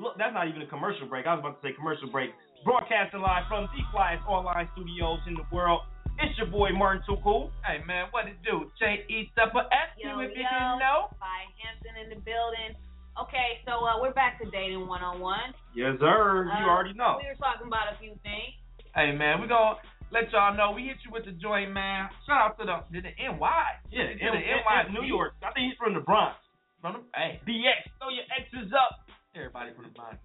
Look, that's not even a commercial break. I was about to say commercial break. Broadcasting live from the flyest online studios in the world. It's your boy Martin Too Cool. Hey man, what it do? J E double S Yo, you if you didn't know. By Hampton in the building. Okay, so uh, we're back to dating one on one. Yes, sir. You already know. We were talking about a few things. Hey man, we gonna let y'all know we hit you with the joint, man. Shout out to the to the NY. Yeah, to the in, NY in New York. I think he's from the Bronx. From the, hey, BX, throw your X's up. Everybody from the Bronx.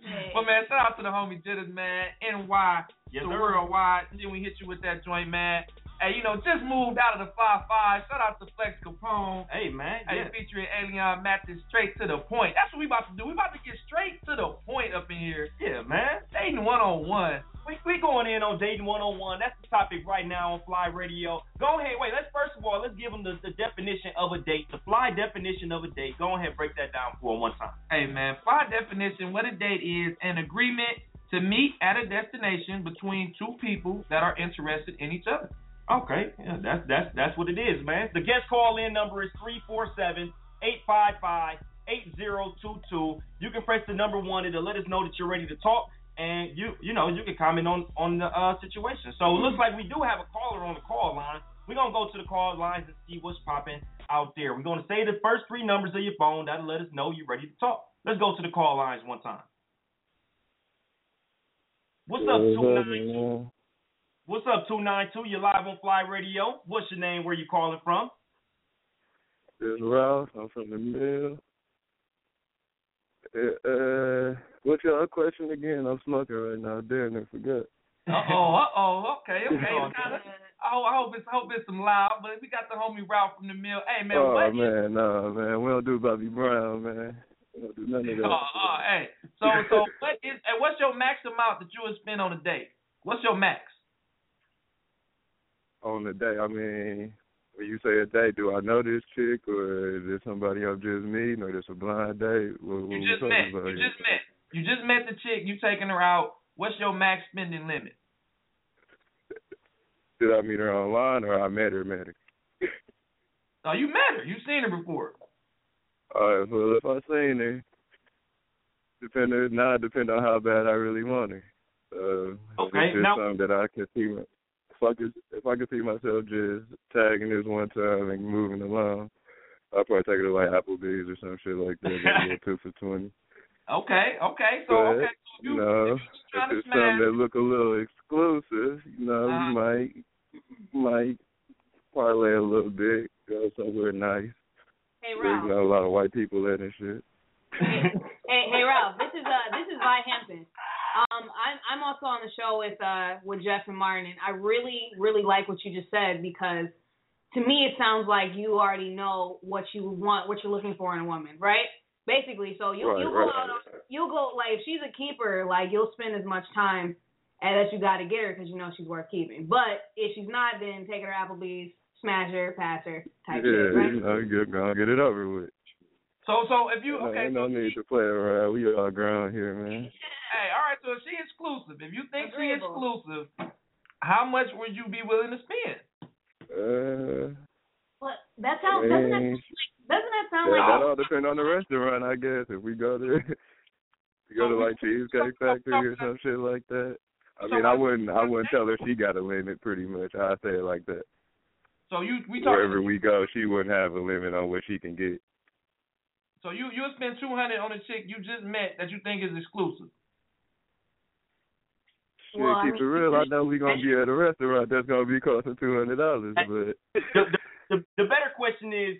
Yeah. but man, shout out to the homie Jitters, man. NY Yes, to sir. worldwide. And then we hit you with that joint, man. Hey, you know, just moved out of the five five. Shout out to Flex Capone. Hey, man. Hey, Yeah. featuring Alien Mathis straight to the point. That's what we about to do. We about to get straight to the point up in here. yeah, man. Dating one on one. We we going in on dating one on one. That's the topic right now on FLYE Radio. Go ahead, wait. Let's first of all let's give them the, the definition of a date, the Fly definition of a date. Go ahead, break that down for one time. Hey man, by definition, what a date is an agreement to meet at a destination between two people that are interested in each other. Okay, yeah, that's that's that's what it is, man. The guest call in number is 347-855-8022. You can press the number one and let us know that you're ready to talk, and you you know you can comment on on the uh, situation. So it looks like we do have a caller on the call line. We're gonna go to the call lines and see what's popping out there. We're gonna say the first three numbers of your phone. That'll let us know you're ready to talk. Let's go to the call lines one time. What's up, two nine two? What's up, two nine two? You're live on FLYE Radio. What's your name? Where you calling from? This is Ralph. I'm from the mill. Uh, uh, what's your question again? I'm smoking right now. Damn, I forgot. Uh oh, uh oh, okay, okay. Kinda, I, hope, I hope it's hope it's some loud, but we got the homie Ralph from the mill. Hey man, oh what? man, no man, we don't do Bobby Brown, man. We don't do none of that. Oh, oh, hey. So so what is and what's your max amount that you would spend on a date? What's your max? On the day, I mean, when you say a date, do I know this chick or is this somebody I'm just meeting or this a blind date? What, You just met. You just met. You just met the chick. You taking her out. What's your max spending limit? Did I meet her online or I met her? Met her. Oh, you met her. You seen her before. All right, well, if I seen her, depending now, it depend on how bad I really want her. Uh, Okay, if it's now- something that I can see, my, if I could, if I could see myself just tagging this one time and moving along, I'll probably take her to like Applebee's or some shit like that. Two for twenty. Okay, okay. So But, okay, so you, you know, if you trying to it's something smash, that look a little exclusive, you know, Uh-huh. might might parlay a little bit, go somewhere nice. Hey Where, Ralph. you know, a lot of white people at and shit. Hey, hey, hey, Ralph. This is uh, this is Vi Hampton. Um, I'm I'm also on the show with uh with Jeff and Martin, and I really really like what you just said because to me it sounds like you already know what you want, what you're looking for in a woman, right? Basically, so you Right, you go right. out, you'll go like if she's a keeper, like you'll spend as much time as you got to get her because you know she's worth keeping. But if she's not, then take her to Applebee's, smash her, pass her, type yeah, shit, right? you know, get go get it over with. so so if you No, okay, ain't so no need to play around. We all grown here, man. hey, all right. So if she exclusive, if you think she Agreeable. exclusive, how much would you be willing to spend? Uh, But that sounds doesn't that man, doesn't that sound that, like that all depend on the restaurant, I guess. If we go to, we go to like Cheesecake Factory or some shit like that. I mean, I wouldn't, I wouldn't tell her she got a limit. Pretty much, I say it like that. So you we talking Wherever we go, oh, she wouldn't have a limit on what she can get. So you you'll spend two hundred on a chick you just met that you think is exclusive. Shit, Well, I keep mean- it real. I know we're gonna be at a restaurant that's gonna be costing two hundred dollars, but the, the, the the better question is,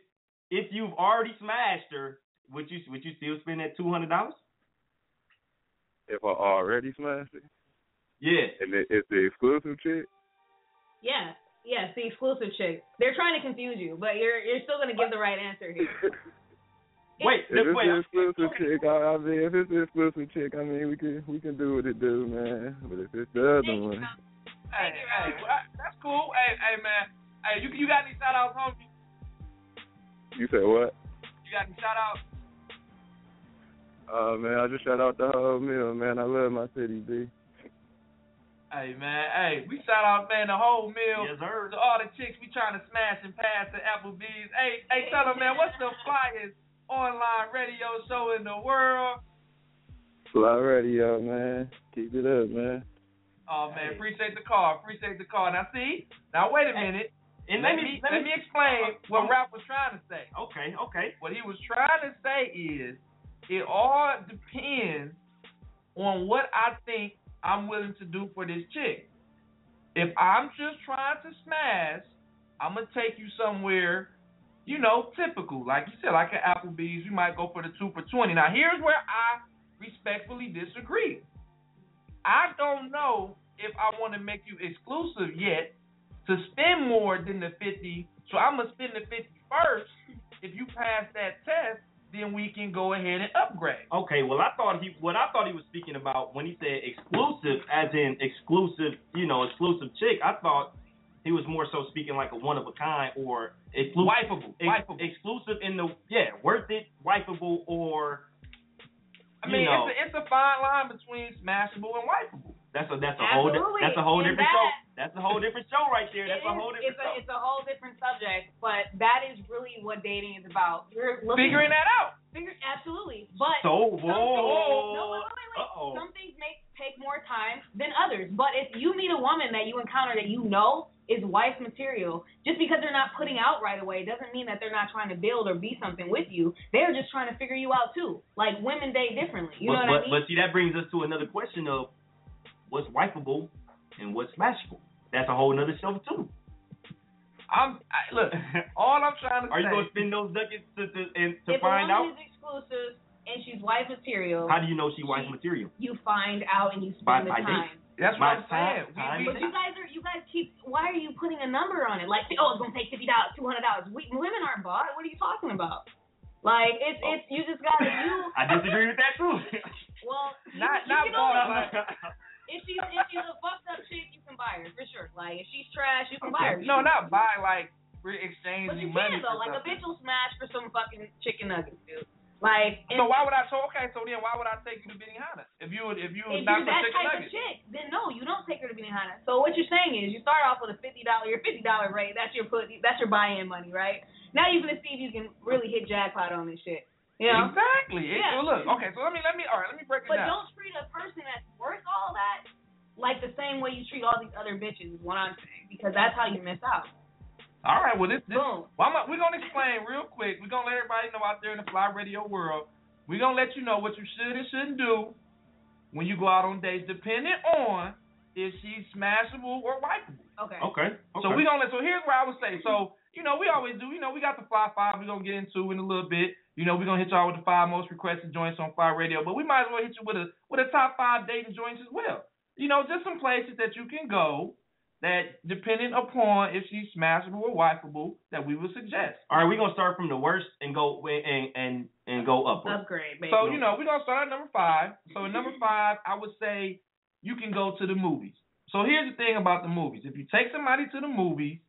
if you've already smashed her, would you would you still spend that two hundred dollars? if I already smashed it, Yeah. and it, it's the exclusive chick, Yeah, yeah, it's the exclusive chick. They're trying to confuse you, but you're you're still gonna give the right answer here. Wait, If it's wait. the exclusive chick, I, I mean, if it's the exclusive chick, I mean, we can we can do what it do, man. But if it's the other one, Hey, hey, well, I- that's cool. Hey, hey, man. Hey, you you got any shout outs, homie? You said what? You got any shout out? Oh man, I just shout out the whole meal, man. I love my city, B. Hey man, hey, we shout out man the whole meal Yes, sir. to all the chicks we trying to smash and pass the Applebee's. Hey, hey, tell them man, what's the flyest online radio show in the world? FLYE Radio, man. Keep it up, man. Oh man, appreciate the call, appreciate the call. Now see, now wait a minute. And let, let me me let me explain what Ralph was trying to say. Okay, okay. What he was trying to say is, it all depends on what I think I'm willing to do for this chick. If I'm just trying to smash, I'm gonna take you somewhere, you know, typical. Like you said, like at Applebee's, we might go for the two for twenty. Now here's where I respectfully disagree. I don't know if I want to make you exclusive yet to spend more than the fifty. So I'm gonna spend the fifty first. If you pass that test, then we can go ahead and upgrade. Okay, well I thought he what I thought he was speaking about when he said exclusive as in exclusive, you know, exclusive chick. I thought he was more so speaking like a one of a kind or exclusive Wipeable, ex- wipeable. exclusive in the yeah, worth it, wipeable or I mean, know, it's a, it's a fine line between smashable and wipeable. that's a that's a whole di- that's a whole and different that, show. That's a whole different show right there. That's It a whole different it's a, it's a whole different subject, but that is really what dating is about. You're Figuring that out. Figure, absolutely, but So, some whoa. things, no, wait, wait, wait. Uh-oh. Some things make take more time than others. But if you meet a woman that you encounter that you know is wife material, just because they're not putting out right away doesn't mean that they're not trying to build or be something with you. They're just trying to figure you out too. Like women date differently. You but, know but, what I mean? but see, that brings us to another question of what's wifeable and what's smashable. That's a whole nother show too. I'm I, look. All I'm trying to Are you gonna spend those ducats to to, and, to if find a out? woman is exclusive and she's wife material, How do you know she wife material? you find out and you By- spend the by date. time. That's My what I'm saying. time- time. We, But you guys are you guys keep why are you putting a number on it? Like oh it's gonna take fifty dollars, two hundred dollars. Women aren't bought. What are you talking about? Like it's it's you just gotta you I disagree with that too. well you, Not- you not bought, only, but- if she's if she's a fucked up chick you can buy her for sure. Like if she's trash you can buy her. no, not buy like we're But you money can though. Like a bitch will smash for some fucking chicken nuggets, dude. Like So why would I? So okay. So then why would I take you to Benihana if you would if you if you're not for that type nuggets? of chick, then no, you don't take her to Benihana. So what you're saying is you start off with a fifty dollar your fifty dollar rate, that's your put that's your buy in money, right? Now you're gonna see if you can really hit jackpot on this shit. You know? Exactly. It- Yeah. well, look. Okay. So let me let me all right. Let me break it But down. But don't treat a person that's worth all that like the same way you treat all these other bitches is what I'm saying. Because that's how you miss out. All right. Well, this this. Boom. Well, I'm, we're gonna explain real quick. We're gonna let everybody know out there in the FLYE Radio world. We're gonna let you know what you should and shouldn't do when you go out on dates, depending on if she's smashable or wipeable. Okay. okay. So we gonna let. So here's what I would say. So you know, we always do. You know, we got the FLYE Five. We're gonna get into in a little bit. You know, we're gonna hit y'all with the five most requested joints on FLYE Radio, but we might as well hit you with a with a top five dating joints as well. You know, just some places that you can go that, depending upon if she's smashable or wipeable, that we would suggest. All right, we're gonna start from the worst and go and and and go upward. Upgrade, baby. So you know, we're gonna start at number five. So at number five, I would say you can go to the movies. So here's the thing about the movies: if you take somebody to the movies,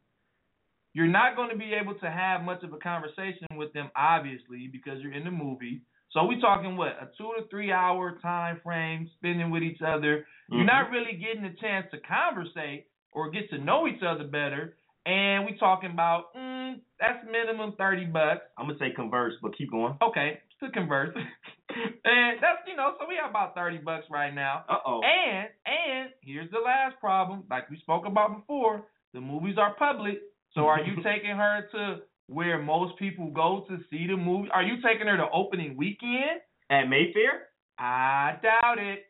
you're not going to be able to have much of a conversation with them, obviously, because you're in the movie. So we're talking what a two to three hour time frame spending with each other. You're not really getting a chance to conversate or get to know each other better. And we're talking about mm, that's minimum thirty bucks. I'm gonna say converse, but keep going. Okay, to converse. and that's you know, so we have about thirty bucks right now. Uh oh. And and here's the last problem, like we spoke about before, the movies are public. So are you taking her to where most people go to see the movie? Are you taking her to opening weekend? At Mayfair? I doubt it.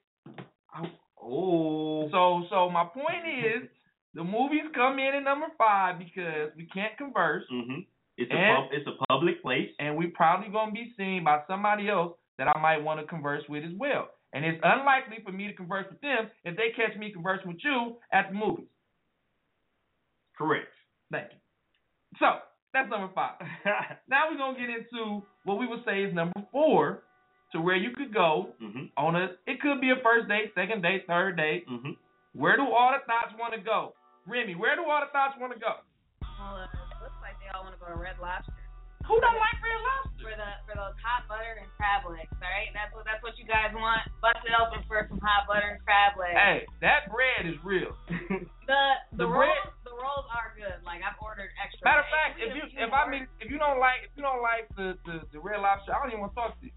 Oh. So so my point is the movies come in at number five because we can't converse. Mm-hmm. It's a pub, it's a public place. and we're probably gonna be seen by somebody else that I might want to converse with as well. And it's unlikely for me to converse with them if they catch me conversing with you at the movies. Correct. Thank you. So that's number five. now we're gonna get into what we would say is number four, to where you could go mm-hmm. on a. It could be a first date, second date, third date. Mm-hmm. Where do all the thoughts want to go? Remy, where do all the thoughts want to go? Well, uh, it looks like they all want to go to Red Lobster. Who don't like Red Lobster? For the for those hot butter and crab legs, all right? That's what that's what you guys want. Bust it open for some hot butter and crab legs. Hey, that bread is real. The the, The bread- the rolls are good. Like I've ordered extra. Matter of fact, if you have- if I mean if you don't like if you don't like the, the the Red Lobster, I don't even want to talk to you.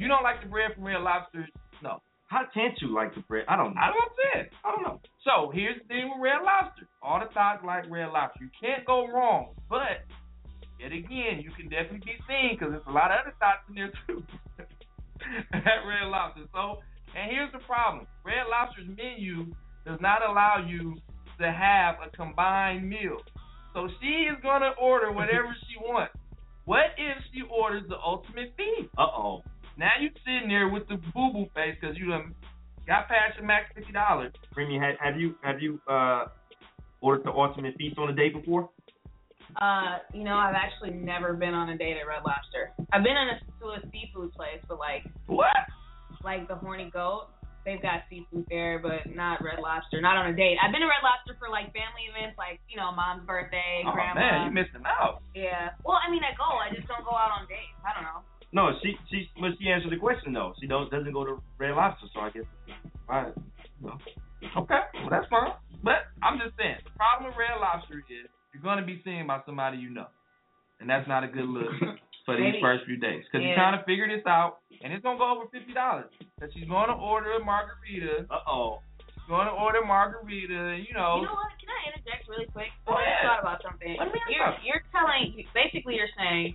You don't like the bread from Red Lobster? No. How can't you like the bread? I don't know. I don't say it. I don't know. So here's the thing with Red Lobster. All the thoughts like Red Lobster. You can't go wrong. But yet again, you can definitely be seen because there's a lot of other thoughts in there too at Red Lobster. So and here's the problem: Red Lobster's menu does not allow you to have a combined meal. So she is gonna order whatever she wants. What if she orders the ultimate feast? Uh oh. Now you sitting there with the boo boo face because you done got past your max fifty dollars. Remy, have, have you have you uh ordered the ultimate feast on a date before? Uh, you know, I've actually never been on a date at Red Lobster. I've been in a, to a seafood place, but like What? like the Horny Goat. They've got seafood there, but not Red Lobster. Not on a date. I've been to Red Lobster for like family events, like you know, mom's birthday, Oh grandma. man, you missing out. Yeah. Well, I mean, I go. I just don't go out on dates. I don't know. No, she she but she answered the question though. She don't doesn't go to Red Lobster, so I guess all right. No. Okay, well that's fine. But I'm just saying, the problem with Red Lobster is you're gonna be seen by somebody you know, and that's not a good look for these Maybe. first few days. Because Yeah. you're trying to figure this out, and it's gonna go over fifty dollars. That she's gonna order a margarita. Uh oh. She's gonna order a margarita. You know. You know what? Can I interject really quick? Go I just thought about something. Let me You're something. you're telling basically you're saying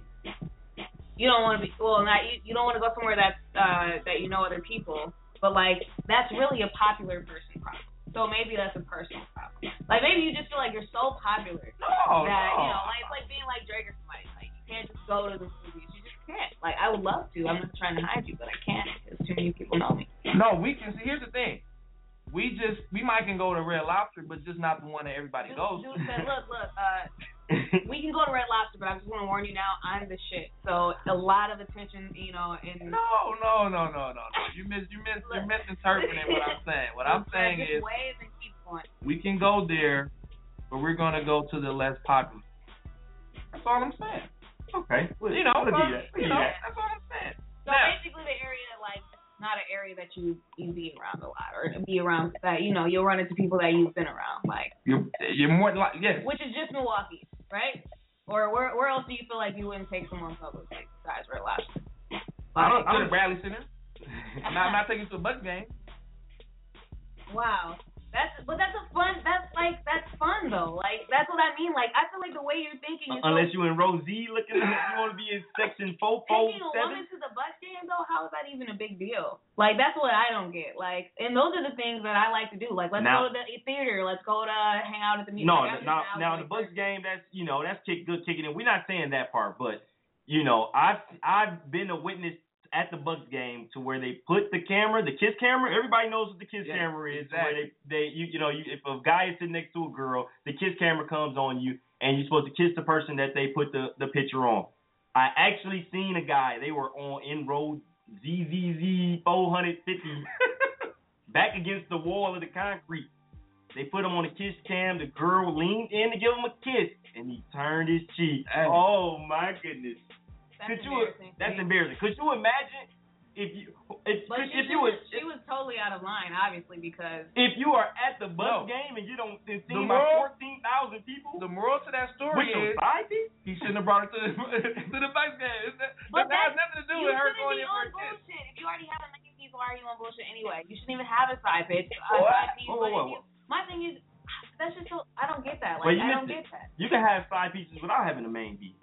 you don't want to be well not you, you don't want to go somewhere that's uh that you know other people, but like that's really a popular person problem. So maybe that's a personal problem. Like maybe you just feel like you're so popular No, that no. you know like it's like being like Drake or somebody. Can't just go to the movies. You just can't. Like I would love to. I'm not trying to hide you, but I can't because too many people know me. No, we can see. Here's the thing. We just we might can go to Red Lobster, but just not the one that everybody Dude, goes. dude said, look, look, uh, we can go to Red Lobster, but I just want to warn you now, I'm the shit. So a lot of attention, you know, and No, no, no, no, no, no. You miss, you miss, you're misinterpreting what I'm saying. What I'm saying is waves and keep going. we can go there, but we're gonna go to the less popular. That's all I'm saying. Okay. Well, You know, we'll do that. you know, that. that's all I'm saying. So Now- basically, the area like not an area that you you be around a lot, or be around that you know you'll run into people that you've been around, like You're, you're more like yes. which is just Milwaukee, right? Or where where else do you feel like you wouldn't take someone public like besides Red Lobster? I don't, Like, I'm at Bradley Center. I'm not, I'm not taking you to a Bucks game. Wow. That's but that's a fun that's like that's fun though. Like that's what I mean. Like I feel like the way you're thinking is uh, Unless so you in row Z looking, you want to be in section four four taking a woman to the Bucks game though, how is that even a big deal? Like that's what I don't get. Like and those are the things that I like to do. Like let's Now- go to the theater, let's go to hang out at the music. No, like, I'm now now the Bucks game, that's you know that's kick good kicking in. We're not saying that part, but you know I've I've been a witness at the Bucks game to where they put the camera, the kiss camera. Everybody knows what the kiss Yeah, camera is. exactly. Where they they you you know you, if a guy is sitting next to a girl, the kiss camera comes on you, and you're supposed to kiss the person that they put the the picture on. I actually seen a guy. They were on in road ZZZ 450 back against the wall of the concrete. They put him on a kiss cam. The girl leaned in to give him a kiss, and he turned his cheek. Oh my goodness! That's Could you? embarrassing. That's embarrassing. Could you imagine if you if But if she, you was was, she was totally out of line, obviously, because if you are at the No. Bucks game and you don't it's The seen by moral- fourteen thousand people The moral to that story is side he shouldn't have brought her to the to the Bucks game. It's not, But that has that's- nothing to do with her shouldn't going be in for a bullshit. If you already have a main piece, why are you on bullshit anyway? You shouldn't even have a side pitch. A What? side piece, Whoa, whoa, whoa, you- my thing is, that's just so I don't get that. Well, Like you I don't missed get that. You can have side pieces without having a main piece,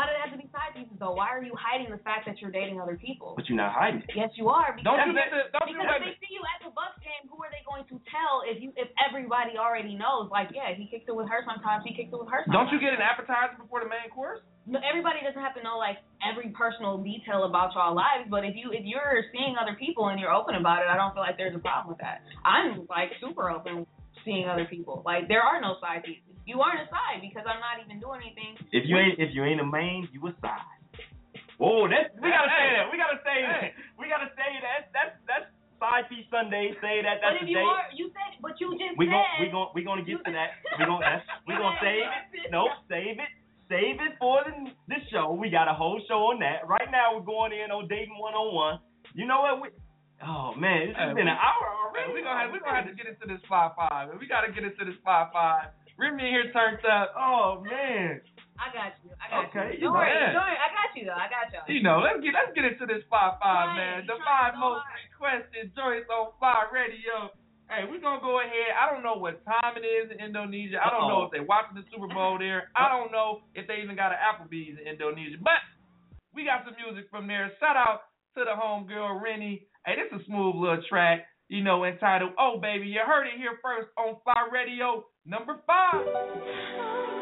Why do it have to be side pieces though? Why are you hiding the fact that you're dating other people? but you're not hiding it. Yes, you are. Because Don't you get the don't because a if they see you at the Bucks game, who are they going to tell if you if everybody already knows? Like, yeah, he kicked it with her sometimes. He kicked it with her. Sometimes. Don't you get an appetizer before the main course? No, everybody doesn't have to know like every personal detail about y'all lives, but if you if you're seeing other people and you're open about it, I don't feel like there's a problem with that. I'm like super open seeing other people. Like there are no side pieces. You aren't a side because I'm not even doing anything. If you ain't if you ain't a main, you a side. Oh, that's we gotta say that. We gotta say Hey. that. We gotta say that. That's that's side piece Sunday. Say that. That's but if the you date. are, you said, but you just We said. gon' we gon' we gonna get to that. We gon' that's, we You gonna had save it. Nope, save it. Save it for the this show. We got a whole show on that. Right now we're going in on dating one on one. You know what? We, oh man, this has Hey, been we- an hour Hey, already. we gonna have, we gonna have to get into this five five. We gotta get into this five five. Remy in here turned up. Oh man. I got you. I got Okay, you. Don't you worry. know. Don't worry. I got you though. I got you. You know, let's get let's get into this five five, Right, man. The five to most hard. requested joints on FLYE Radio. Hey, we're gonna go ahead. I don't know what time it is in Indonesia. I don't know Uh-oh. if they're watching the Super Bowl there. I don't know if they even got an Applebee's in Indonesia. But we got some music from there. Shout out to the homegirl Rennie. Hey, this is a smooth little track, you know, entitled Oh Baby. You heard it here first on FLYE Radio number five.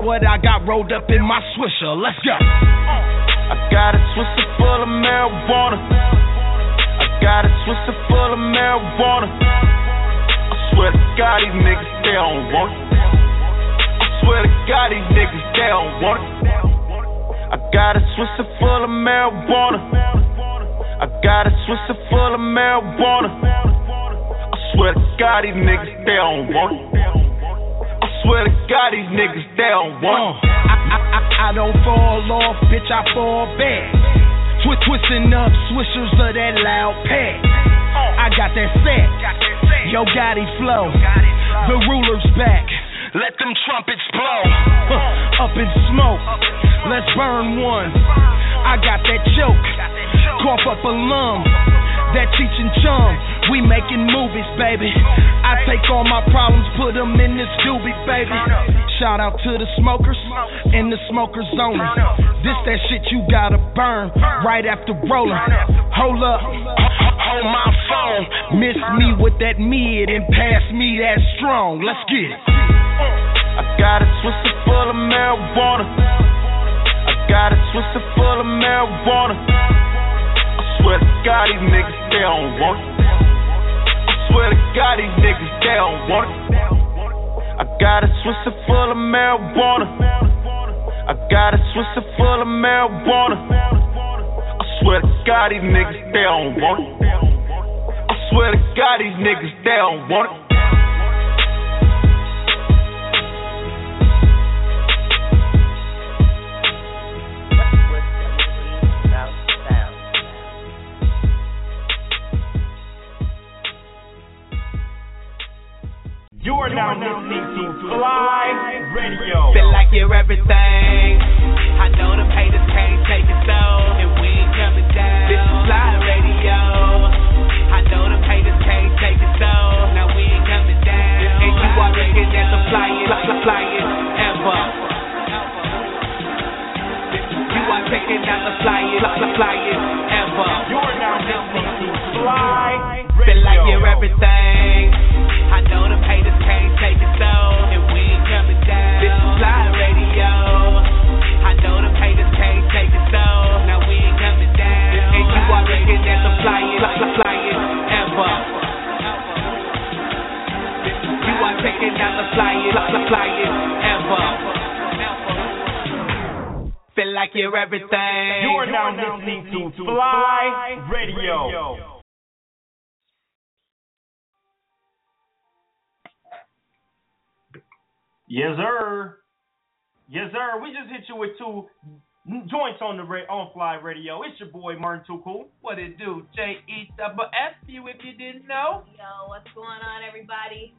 Like what I got rolled up in my swisher. Let's go. I got a Swisher full of marijuana. I got a Swisher full of marijuana. I swear to God, these niggas they don't want it. I swear to God, these niggas they don't want it. I got a Swisher full of marijuana. I got a Swisher full of marijuana. I swear to God, these niggas out to the smokers and the smokers only. This that shit you gotta burn right after rolling. Hold up, hold my phone. Miss me with that mid and pass me that strong. Let's get it. I got a Swisher full of marijuana. I got a Swisher full of marijuana. I swear to God, these niggas they don't want it. I swear to God, these niggas they don't want it. I got a Swisher full of marijuana. I got a Swisher full of marijuana. I swear to God, these niggas they don't want it. I swear to God, these niggas they don't want it. Now listening to FLYE Radio. Feel like you're everything. I know them haters can't take it so, and we ain't coming down. This is FLYE Radio. I know them haters can't take it so, now we ain't coming down. And you are looking at the flyest, fly- flyest ever. You are checking out the flyest, fly- flyest ever. You are now listening to FLYE Radio. Feel like you're everything. I know them haters can't take it so, and we ain't coming down. This is FLYE Radio. I know them haters can't take it so, now we ain't coming down. And you are looking at the flyest, fly- flyest ever. You are checking out the flyest, fly- ever. Feel like you're everything. You are now listening to FLYE Radio. Yes, sir. Yes, sir. We just hit you with two joints on the ra- on FLYE Radio. It's your boy Martin Too Cool. What it do? J E double F you if you didn't know. Yo, what's going on, everybody?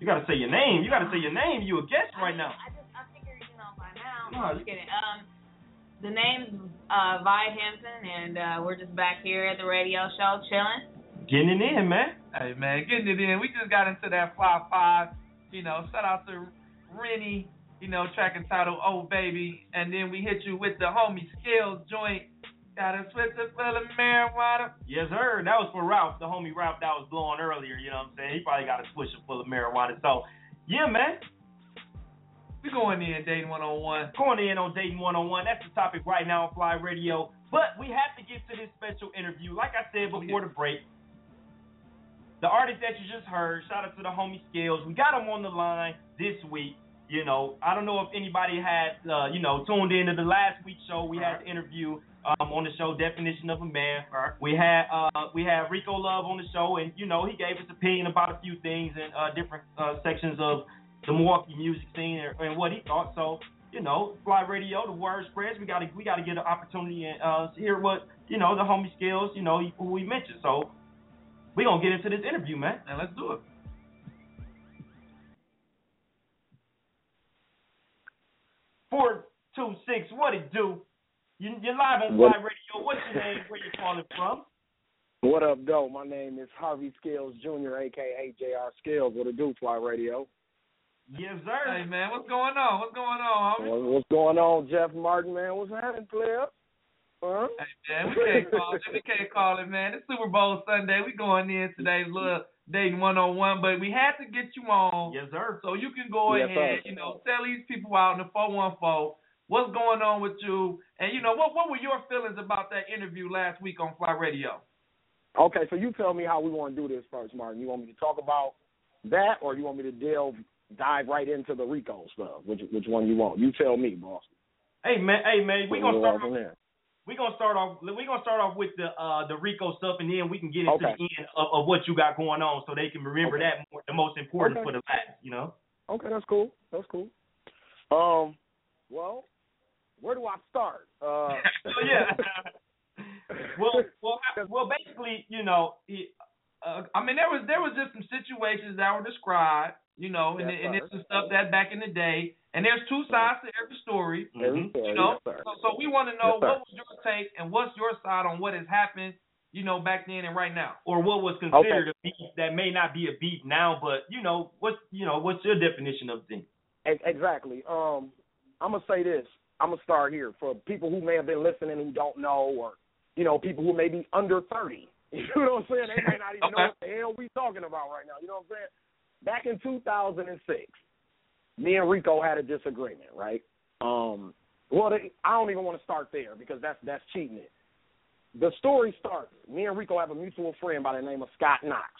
You gotta say your name. You gotta say your name. You a guest right now. I just, I figured, you know, by now. No, I'm just kidding. Um, the name's uh, Vi Hampton, and uh, we're just back here at the radio show chilling. Getting it in, man. Hey man, getting it in. We just got into that FLYE Five. You know, shout out to Rennie. You know, track entitled "Oh Baby," and then we hit you with the homie Scales joint. Got a Swisher full of marijuana. Yes, sir. That was for Ralph, the homie Ralph that was blowing earlier. You know what I'm saying? He probably got a swisher full of marijuana. So, yeah, man. We're going in dating one on one. Going in on dating one on one. That's the topic right now on FLYE Radio. But we have to get to this special interview. Like I said before the break, the artist that you just heard, shout out to the homie Scales. We got him on the line this week. You know, I don't know if anybody had, uh, you know, tuned into the last week's show. We had the interview um, on the show, definition of a man. We had uh, we had Rico Love on the show, and you know, he gave his opinion about a few things in uh, different uh, sections of the Milwaukee music scene and, and what he thought. So, you know, FLYE Radio, the word spreads. We gotta we gotta get an opportunity and uh, hear what you know the homie Scales, you know, who we mentioned. So, we gonna get into this interview, man. And let's do it. Four two six, what it do? You, you're live on What- FLYE Radio. What's your name? Where you calling from? What up, though? My name is Harvey Scales Jr., aka JR Scales. What it do, FLYE Radio? Yes, sir. Hey man, what's going on? What's going on, homie? What's going on, Jeff Martin, man? What's happening, player? Huh? Man, we can't call it. We can't call it, man. It's Super Bowl Sunday. We going in today's mm-hmm. little dating one on one, but we had to get you on. Yes, sir. So you can go Yes, ahead, sir. you know, tell these people out in the four one four what's going on with you, and you know what what were your feelings about that interview last week on FLYE Radio? Okay, so you tell me how we want to do this first, Martin. You want me to talk about that, or you want me to delve, dive right into the Rico stuff? Which which one you want? You tell me, boss. Hey man, hey man, we gonna start walk from off, there. we gonna start off We're gonna start off with the uh the Rico stuff and then we can get into Okay. the end of, of what you got going on so they can remember Okay. that more, the most important Okay. for the last, you know. Okay, that's cool. That's cool. Um, well, where do I start? Uh, so yeah. well, well, I- well, basically, you know, Uh, I mean, there was there was just some situations that were described, you know, and, Yes, and it's some stuff that back in the day, and there's two sides to every story. Mhm. story, You know, yes, so, so we want to know Yes, what was your take and what's your side on what has happened, you know, back then and right now. or what was considered a beef that may not be a beef now, but you know, what's you know, what's your definition of things? E- Exactly. Um, I'm gonna say this. I'm gonna start here for people who may have been listening who don't know, or you know, people who may be under 30. You know what I'm saying? They may not even know what the hell we talking about right now. You know what I'm saying? Back in 2006, me and Rico had a disagreement, right? Um, well, they, I don't even want to start there because that's that's cheating it. The story starts. Me and Rico have a mutual friend by the name of Scott Knox.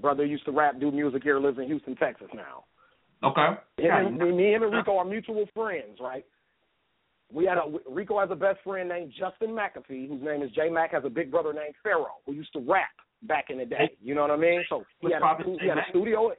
Brother used to rap, do music here, lives in Houston, Texas now. Okay. Him and, me, me and Rico are mutual friends, right? We had a Rico has a best friend named Justin McAfee, whose name is J Mac. Has a big brother named Pharaoh, who used to rap back in the day. You know what I mean? So he had, a, he had a studio.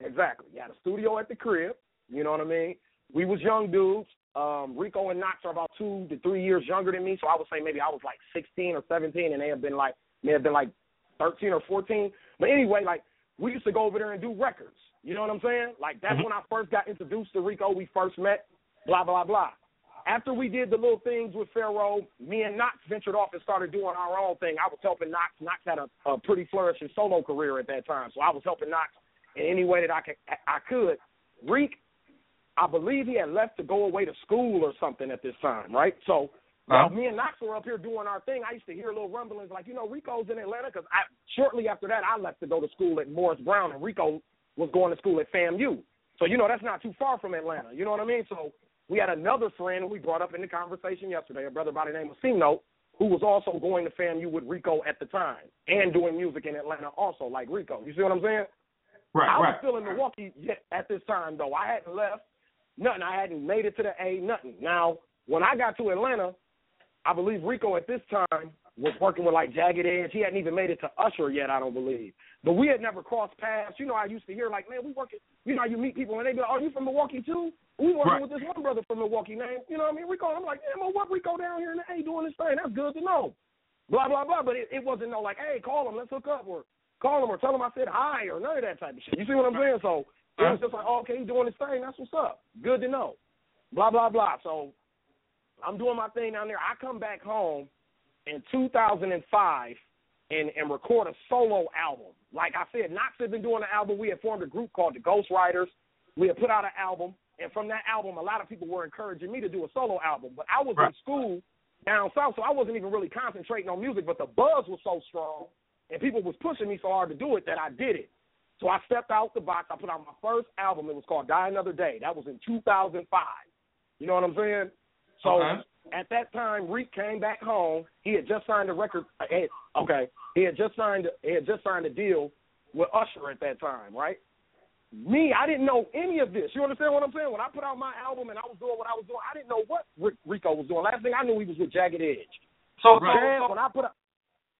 Exactly, he had a studio at the crib. You know what I mean? We was young dudes. Um, Rico and Knox are about two to three years younger than me, so I would say maybe I was like 16 or 17, and they have been like may have been like 13 or 14. But anyway, like we used to go over there and do records. You know what I'm saying? Like that's Mhm. when I first got introduced to Rico. We first met. Blah blah blah. After we did the little things with Pharaoh, me and Knox ventured off and started doing our own thing. I was helping Knox. Knox had a, a pretty flourishing solo career at that time, so I was helping Knox in any way that I could. I could. Reek, I believe he had left to go away to school or something at this time, right? So Uh-huh. me and Knox were up here doing our thing, I used to hear little rumblings like, you know, Rico's in Atlanta because I shortly after that I left to go to school at Morris Brown, and Rico was going to school at FAMU. So you know that's not too far from Atlanta. You know what I mean? So we had another friend we brought up in the conversation yesterday, a brother by the name of C-Note, who was also going to FAMU with Rico at the time and doing music in Atlanta also, like Rico. You see what I'm saying? Right, I was right. still in Milwaukee yet at this time though. I hadn't left nothing. I hadn't made it to the A, nothing. Now, when I got to Atlanta, I believe Rico at this time was working with like Jagged Edge. He hadn't even made it to Usher yet, I don't believe. But we had never crossed paths. You know, I used to hear like, man, we working. You know, how you meet people and they be like, "Are you from Milwaukee too?" We working Right. with this one brother from Milwaukee named, you know what I mean, Rico. I'm like, damn, well, what Rico down here in the A doing this thing? That's good to know. Blah blah blah. But it, it wasn't no like, hey, call him, let's hook up, or call him, or tell him I said hi, or none of that type of shit. You see what I'm saying? So it was uh-huh. just like, oh, okay, he's doing his thing. That's what's up. Good to know. Blah blah blah. So I'm doing my thing down there. I come back home in 2005 and and record a solo album. Like I said, Knox had been doing an album. We had formed a group called the Ghost Riders. We had put out an album, and from that album, a lot of people were encouraging me to do a solo album. But I was in school down south, so I wasn't even really concentrating on music. But the buzz was so strong, and people was pushing me so hard to do it that I did it. So I stepped out the box. I put out my first album. It was called Die Another Day. That was in 2005. You know what I'm saying? So Okay. At that time, Reek came back home. He had just signed a record. eh, Okay, he had just signed. He had just signed a deal with Usher at that time, right? Me, I didn't know any of this. You understand what I'm saying? When I put out my album and I was doing what I was doing, I didn't know what Rick, Rico was doing. Last thing I knew, he was with Jagged Edge. So, so, when I put out,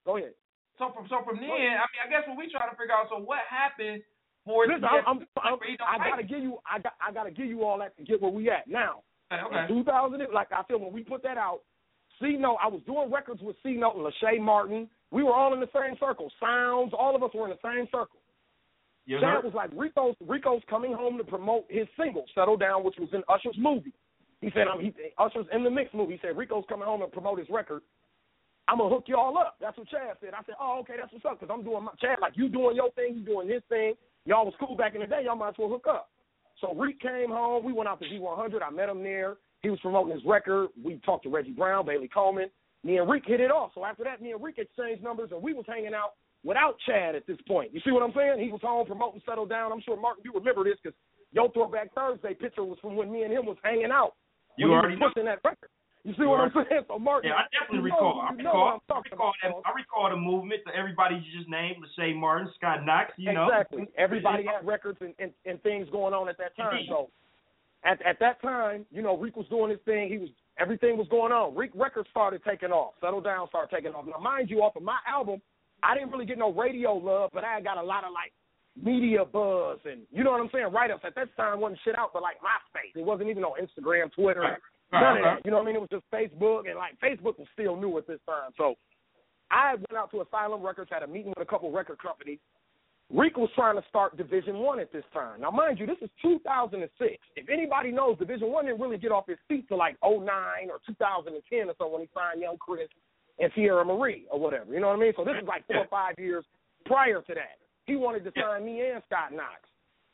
go ahead. so from so from then, I mean, I guess what we trying to figure out. So what happened for Listen, I'm, I'm, he I gotta give you, I got, I gotta give you all that to get where we at now. Okay. In 2000, like I said, when we put that out, C Note, I was doing records with C Note and Lachey Martin. We were all in the same circle. Sounds, all of us were in the same circle. Yes, Chad sir. was like, Rico's Rico's coming home to promote his single, Settle Down, which was in Usher's movie. He said, um, he, Usher's in the mix movie. He said, Rico's coming home to promote his record. I'm gonna hook y'all up. That's what Chad said. I said, oh, okay, that's what's up, because I'm doing my Chad like you doing your thing, you doing his thing. Y'all was cool back in the day. Y'all might as well hook up. So Reek came home. We went out to V100. I met him there. He was promoting his record. We talked to Reggie Brown, Bailey Coleman. Me and Reek hit it off. So after that, me and Reek exchanged numbers, and we was hanging out without Chad at this point. You see what I'm saying? He was home promoting Settle Down. I'm sure, Martin, you remember this because your Throwback Thursday picture was from when me and him was hanging out. You already was pushing that record. You see what I'm saying? So, Martin, Yeah, I definitely you know, recall. I you know what recall. I'm recall, that, I recall the movement. To everybody you just named, Lachey Martin, Scott Knox. You know, exactly. Everybody had records and, and, and things going on at that time. Indeed. So at at that time, you know, Reek was doing his thing. He was everything was going on. Reek records started taking off. Settle down started taking off. Now, mind you, off of my album, I didn't really get no radio love, but I got a lot of like media buzz and you know what I'm saying. Write ups at that time wasn't shit out, but like MySpace. It wasn't even on Instagram, Twitter. Right. None of that. You know what I mean? It was just Facebook and like Facebook was still new at this time. So I went out to Asylum Records, had a meeting with a couple record companies. Reek was trying to start Division One at this time. Now, mind you, this is 2006. If anybody knows, Division One didn't really get off his feet till like 09 or 2010 or so when he signed Young Chris and Sierra Marie or whatever. You know what I mean? So this is like four or five years prior to that. He wanted to sign me and Scott Knox.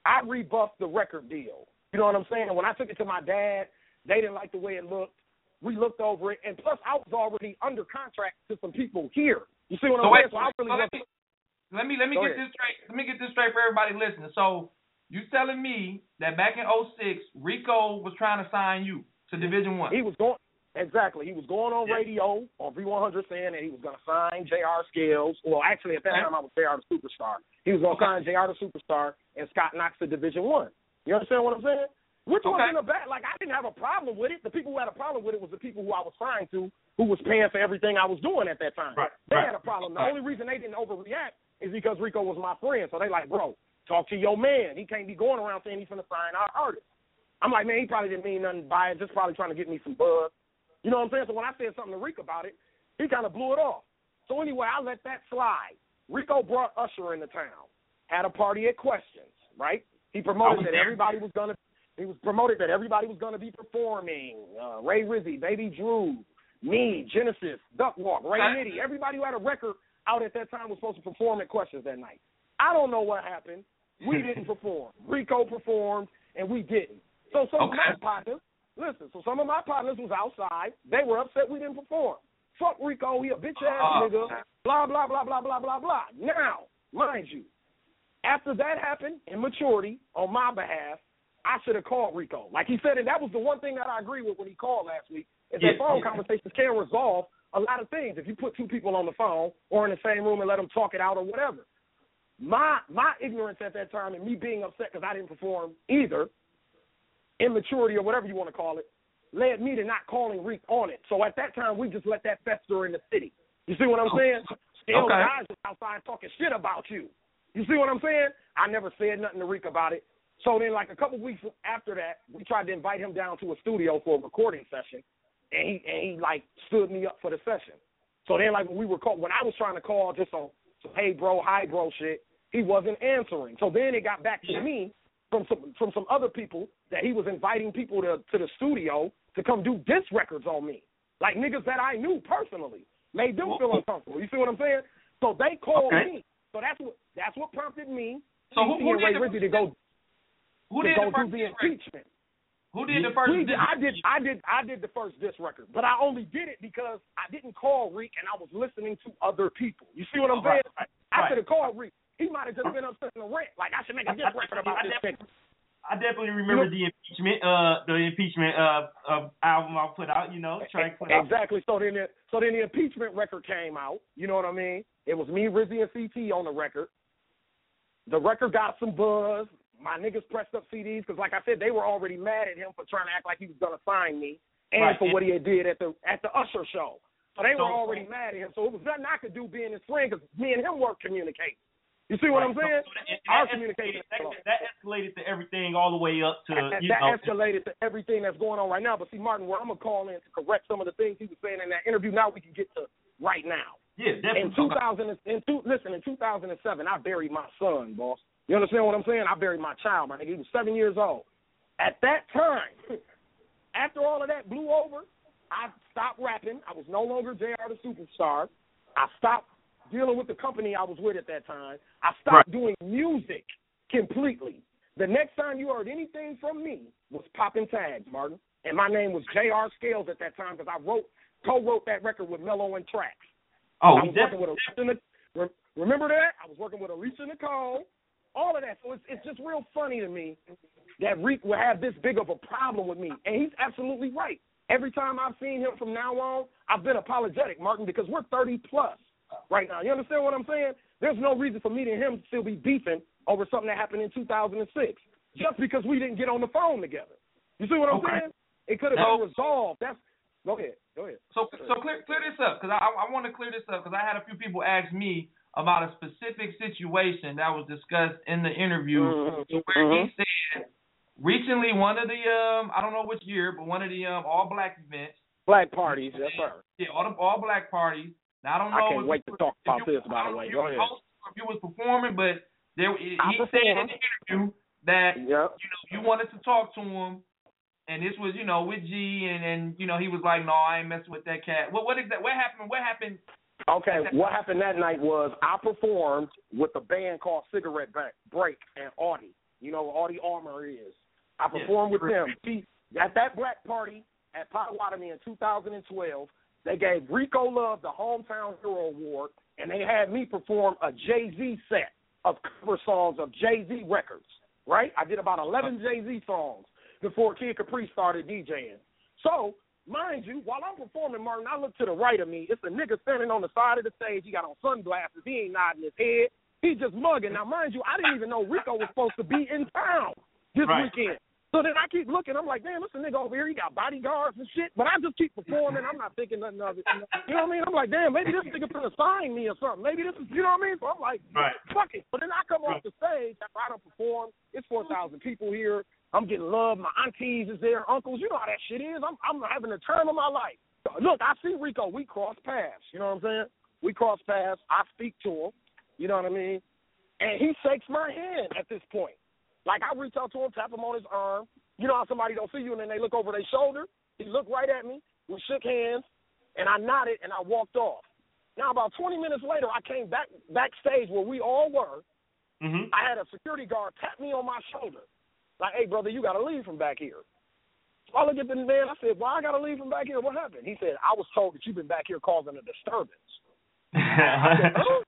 I rebuffed the record deal. You know what I'm saying? When I took it to my dad, they didn't like the way it looked. We looked over it, and plus I was already under contract to some people here. You see what So I'm wait, saying? So I really so let me let me let me Go get ahead. this straight. Let me get this straight for everybody listening. So you telling me that back in 06, Rico was trying to sign you to Division One? He was going exactly. He was going on radio on V100 saying that he was going to sign Jr. Scales. Well, actually at that Okay. time I was Jr. the Superstar. He was going to sign Jr. the Superstar and Scott Knox to Division One. You understand what I'm saying? Which Okay. wasn't a bad. Like I didn't have a problem with it. The people who had a problem with it was the people who I was signed to, who was paying for everything I was doing at that time. Right, They right, had a problem. The right. only reason they didn't overreact is because Rico was my friend. So they like, bro, talk to your man. He can't be going around saying he's to sign our artist. I'm like, man, he probably didn't mean nothing by it, just probably trying to get me some buzz. You know what I'm saying? So when I said something to Rico about it, he kind of blew it off. So anyway, I let that slide. Rico brought Usher into town, had a party at Questions, right? He promoted that everybody was gonna. He was promoted that everybody was gonna be performing. Uh, Ray Rizzy, Baby Drew, me, Genesis, Duck Walk, Ray Okay. Nitty. Everybody who had a record out at that time was supposed to perform at Questions that night. I don't know what happened. We didn't perform. Rico performed, and we didn't. So some of my Okay. partners, listen. So some of my partners was outside. They were upset we didn't perform. Fuck Rico, he a bitch ass Oh. nigga. Blah blah blah blah blah blah blah. Now, mind you, after that happened, in maturity on my behalf, I should have called Rico. Like he said, and that was the one thing that I agree with when he called last week. Is Yeah. that phone conversations can resolve a lot of things if you put two people on the phone or in the same room and let them talk it out or whatever. My my ignorance at that time and me being upset because I didn't perform either, immaturity or whatever you want to call it, led me to not calling Reek on it. So at that time, we just let that fester in the city. You see what I'm oh, saying? Still, Okay. guys outside talking shit about you. You see what I'm saying? I never said nothing to Reek about it. So then, like a couple weeks after that, we tried to invite him down to a studio for a recording session, and he and he like stood me up for the session. So then, like when we were call, when I was trying to call just on some hey bro, hi bro shit, he wasn't answering. So then it got back to me from some from some other people that he was inviting people to to the studio to come do diss records on me, like niggas that I knew personally, made them feel uncomfortable. You see what I'm saying? So they called Okay. me. So that's what that's what prompted me So who- who and Ray Rizzy to go Who to did go the do first the record? impeachment. Who did did the first We did, diss I did. I did. I did the first diss record, but I only did it because I didn't call Reek and I was listening to other people. You see what I'm Right, saying? right, I right. should have called Reek. He might have just been upset in a rant. Like I should make a diss record about I this definitely- nigga. I definitely remember the impeachment, uh, the impeachment uh, uh album I put out. You know, track put out. Exactly. So then, the, so then the impeachment record came out. You know what I mean? It was me, Rizzy, and CT on the record. The record got some buzz. My niggas pressed up CDs because, like I said, they were already mad at him for trying to act like he was gonna sign me, and Right. for what he had did at the at the Usher show. So they were So- already mad at him. So it was nothing I could do being his friend because me and him weren't communicating. You see what I'm saying? So that- Our that communication. escalated- That, that escalated to everything all the way up to And you that know. escalated to everything that's going on right now. But see, Martin, where I'm gonna call in to correct some of the things he was saying in that interview. Now we can get to right now. Yeah, definitely. In 2000, in two, listen, in 2007, I buried my son, boss. You understand what I'm saying? I buried my child, my nigga. He was seven years old. At that time, after all of that blew over, I stopped rapping. I was no longer JR the superstar. I stopped dealing with the company I was with at that time. I stopped doing music completely. The next time you heard anything from me was popping tags, Martin. And my name was JR Scales at that time because I wrote, co-wrote that record with Mello and Tracks. Oh, I was definitely. working with Alicia. Remember that? I was working with Alicia Nicole. All of that. So it's it's just real funny to me that Reek will have this big of a problem with me, and he's absolutely right. Every time I've seen him from now on, I've been apologetic, Martin, because we're 30 plus right now. You understand what I'm saying? There's no reason for me and him to still be beefing over something that happened in 2006 just because we didn't get on the phone together. You see what I'm Okay. saying? It could have Now- been resolved. That's go ahead. Go ahead. So so clear clear this up because I I want to clear this up because I had a few people ask me about a specific situation that was discussed in the interview Mhm. to where he said recently one of the um I don't know which year but one of the um all black events Black parties, yes sir. yeah all the all black parties now I don't know I can't wait to talk about this, by the way. Go ahead. if you was performing but there he I said in the interview that Yep. you know you wanted to talk to him and this was you know with G and and you know he was like no I ain't messing with that cat what what is that what happened what happened Okay, what happened that night was I performed with a band called Cigarette Break and Audie. You know who Audie Armour is. I performed with them. At that black party at Potawatomi in 2012, they gave Rico Love the Hometown Hero Award, and they had me perform a Jay Z set of cover songs of Jay Z records. Right? I did about 11 uh. Jay Z songs before Kid Capri started DJing. So Mind you, while I'm performing, Martin, I look to the right of me. It's a nigga standing on the side of the stage. He got on sunglasses. He ain't nodding his head. He just mugging. Now, mind you, I didn't even know Rico was supposed to be in town this Right. weekend. So then I keep looking. I'm like, damn, this a nigga over here. He got bodyguards and shit. But I just keep performing. I'm not thinking nothing of it. You know what I mean? I'm like, damn, maybe this nigga finna sign me or something. Maybe this is, you know what I mean? So I'm like, Right. fuck it. But then I come off the stage after I perform. It's 4,000 people here. I'm getting love. My aunties is there, uncles. You know how that shit is. I'm I'm having the time of my life. Look, I see Rico. We cross paths. You know what I'm saying? We cross paths. I speak to him. You know what I mean? And he shakes my hand at this point. Like I reach out to him, tap him on his arm. You know how somebody don't see you and then they look over their shoulder. He looked right at me. We shook hands, and I nodded and I walked off. Now about 20 minutes later, I came back backstage where we all were. Mm-hmm. I had a security guard tap me on my shoulder, like, "Hey, brother, you got to leave from back here." So I look at the man. I said, "Why I got to leave from back here? What happened?" He said, "I was told that you've been back here causing a disturbance." I said, huh?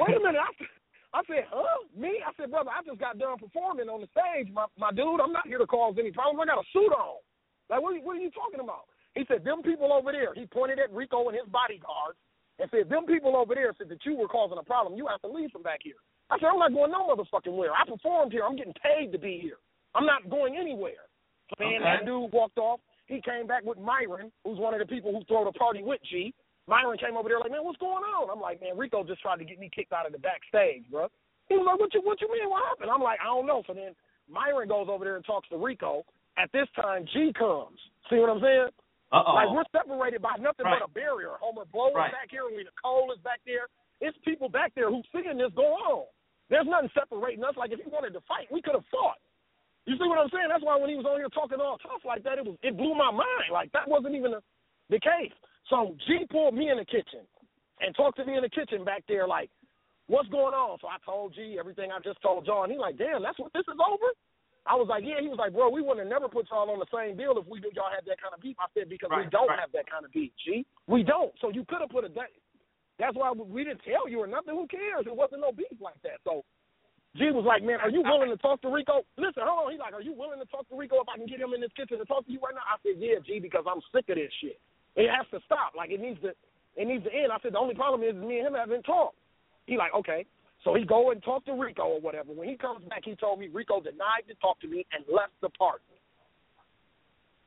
Wait a minute. I, I said, huh? Me? I said, brother, I just got done performing on the stage. My, my dude, I'm not here to cause any problems. I got a suit on. Like, what, are you- what are you talking about? He said, them people over there, he pointed at Rico and his bodyguards and said, them people over there said that you were causing a problem. You have to leave from back here. I said, I'm not going no motherfucking where. I performed here. I'm getting paid to be here. I'm not going anywhere. Then Okay. that dude walked off. He came back with Myron, who's one of the people who throw the party with G. Myron came over there like, man, what's going on? I'm like, man, Rico just tried to get me kicked out of the backstage, bro. He was like, what you what you mean? What happened? I'm like, I don't know. So then Myron goes over there and talks to Rico. At this time, G comes. See what I'm saying? Uh-oh. Like we're separated by nothing Right. but a barrier. Homer Blow Right. is back here, Rita Cole is back there. It's people back there who's seeing this go on. There's nothing separating us. Like if he wanted to fight, we could have fought. You see what I'm saying? That's why when he was on here talking all tough like that, it was it blew my mind. Like that wasn't even a, the case. So G pulled me in the kitchen and talked to me in the kitchen back there, like, what's going on? So I told G everything I just told John. He like, damn, that's what this is over. I was like, yeah. He was like, bro, we wouldn't have never put y'all on the same deal if we knew y'all had that kind of beef. I said because we don't right. have that kind of beef. G, we don't. So you could have put a. da- That's why we didn't tell you or nothing. Who cares? It wasn't no beef like that. So G was like, man, are you willing to talk to Rico? Listen, hold on. He's like, are you willing to talk to Rico if I can get him in this kitchen to talk to you right now? I said, yeah, G, because I'm sick of this shit. It has to stop. Like it needs to. It needs to end. I said the only problem is me and him haven't talked. He like, okay. So he go and talk to Rico or whatever. When he comes back, he told me Rico denied to talk to me and left the party.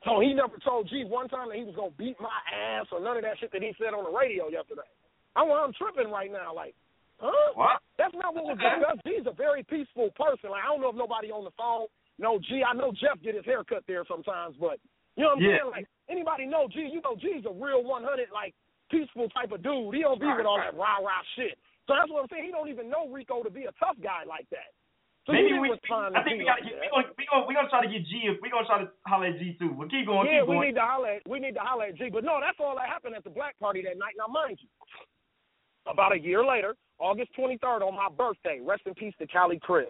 So he never told G one time that he was gonna beat my ass or none of that shit that he said on the radio yesterday. I'm I'm tripping right now, like, huh? What? That's not what was discussed. G's a very peaceful person. Like I don't know if nobody on the phone know G. I know Jeff get his hair cut there sometimes, but you know what I'm Yeah. saying? Like anybody know G, you know G's a real 100 like peaceful type of dude. He don't be with all that rah rah shit. So that's what I'm saying. He don't even know Rico to be a tough guy like that. So he Maybe we. I to think we got. like We gonna we gonna we gonna try to get G. If we gonna try to holler at G too. But keep going. Yeah, keep we going. need to holler at we need to holler at G. But no, that's all that happened at the black party that night. Now mind you, about a year later, August twenty third on my birthday, rest in peace to Callie Chris.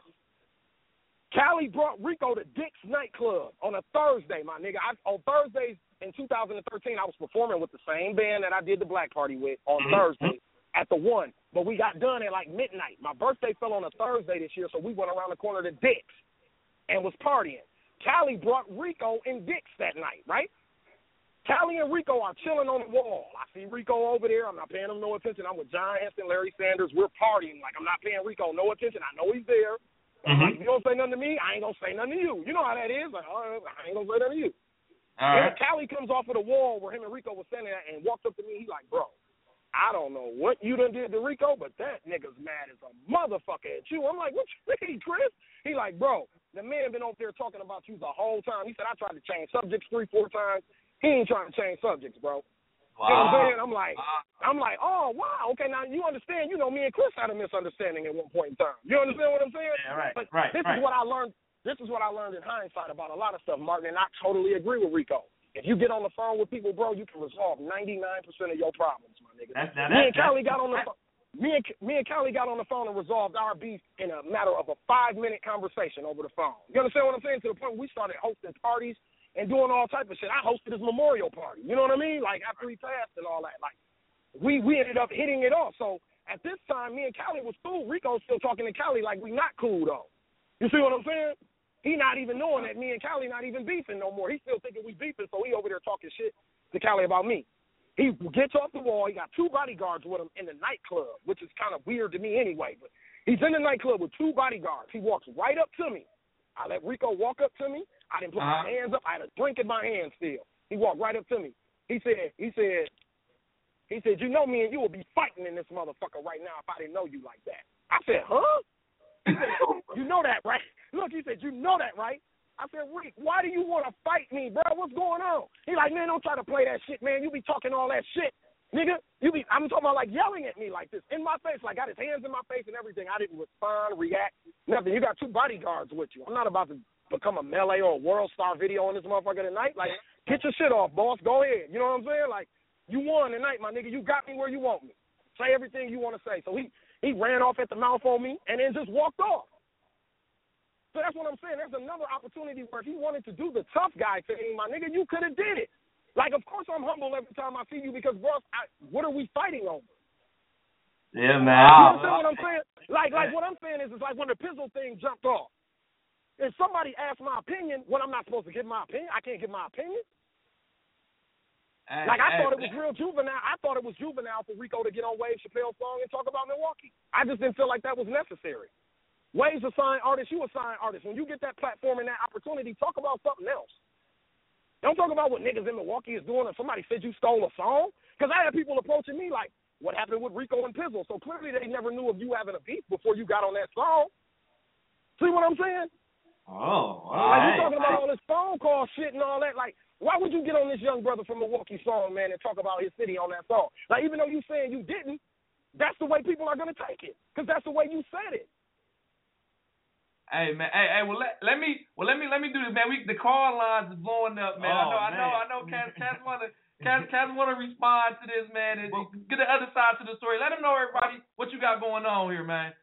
Callie brought Rico to Dick's nightclub on a Thursday, my nigga. I, on Thursdays in 2013, I was performing with the same band that I did the black party with on Mhm. Thursday at the one. But we got done at like midnight. My birthday fell on a Thursday this year, so we went around the corner to Dick's and was partying. Callie brought Rico and Dick's that night, right? Callie and Rico are chilling on the wall. I see Rico over there. I'm not paying him no attention. I'm with John Henson, Larry Sanders. We're partying. Like I'm not paying Rico no attention. I know he's there. I'm Mhm. like, you don't say nothing to me, I ain't gonna say nothing to you. You know how that is. Like, oh, I ain't gonna say nothing to you. All And right. Callie comes off of the wall where him and Rico was standing at and walks up to me. He like, bro, I don't know what you done did to Rico, but that nigga's mad as a motherfucker at you. I'm like, what you mean, Chris? He like, bro, the man been over there talking about you the whole time. He said, I tried to change subjects three, four times. He ain't trying to change subjects, bro. You know what I'm Wow. saying? I'm like, I'm like, oh wow, okay. Now you understand. You know, me and Chris had a misunderstanding at one point in time. You understand what I'm saying? Yeah, right, But right, this right. is what I learned. This is what I learned in hindsight about a lot of stuff, Martin. And I totally agree with Rico. If you get on the phone with people, bro, you can resolve 99% of your problems, my nigga. That's, now, me and Callie got on the phone. Me and me and Callie got on the phone and resolved our beef in a matter of a five minute conversation over the phone. You understand what I'm saying? To the point we started hosting parties and doing all type of shit. I hosted his memorial party. You know what I mean? Like after he passed and all that. Like we we ended up hitting it off. So at this time, me and Callie was cool. Rico's still talking to Callie like we not cool though. You see what I'm saying? He not even knowing that me and Callie not even beefing no more. He still thinking we beefing, so he over there talking shit to Callie about me. He gets off the wall. He got two bodyguards with him in the nightclub, which is kind of weird to me anyway. But he's in the nightclub with two bodyguards. He walks right up to me. I let Rico walk up to me. I didn't put Uh-huh. my hands up. I had a drink in my hand still. He walked right up to me. He said, he said, he said, you know me and you will be fighting in this motherfucker right now if I didn't know you like that. I said, huh? He said, you know that, right? Look, he said, you know that, right? I said, Rick, why do you want to fight me, bro? What's going on? He like, man, don't try to play that shit, man. You be talking all that shit, nigga. You be, I'm talking about like yelling at me like this in my face, like got his hands in my face and everything. I didn't respond, react, nothing. You got two bodyguards with you. I'm not about to become a melee or a world star video on this motherfucker tonight. Like, get your shit off, boss. Go ahead. You know what I'm saying? Like, you won tonight, my nigga. You got me where you want me. Say everything you want to say. So he he ran off at the mouth on me and then just walked off. So that's what I'm saying. There's another opportunity where if he wanted to do the tough guy thing, my nigga, you could have did it. Like, of course I'm humble every time I see you because, bro, I, what are we fighting over? Yeah, man. You understand what I'm saying? Like, like what I'm saying is, it's like when the pistol thing jumped off. If somebody asked my opinion, when I'm not supposed to give my opinion, I can't give my opinion. Hey, Like I hey, thought it was real juvenile. I thought it was juvenile for Rico to get on Wave Chappelle's song and talk about Milwaukee. I just didn't feel like that was necessary. Wave's a signed artist. You a signed artist. When you get that platform and that opportunity, talk about something else. Don't talk about what niggas in Milwaukee is doing if somebody said you stole a song. Because I had people approaching me like, what happened with Rico and Pizzle? So clearly they never knew of you having a beef before you got on that song. See what I'm saying? Oh, all Like right. you talking about all this phone call shit and all that. Like, why would you get on this young brother from Milwaukee song, man, and talk about his city on that song? Like, even though you saying you didn't, that's the way people are gonna take it, because that's the way you said it. Hey man, hey, hey, well let let me well let me let me do this, man. We the call lines is blowing up, man. I Oh, know, I know, man. I know. Cass, Cass wanna, Cass, Cass wanna respond to this, man, and get the other side to the story. Let them know, everybody, what you got going on here, man.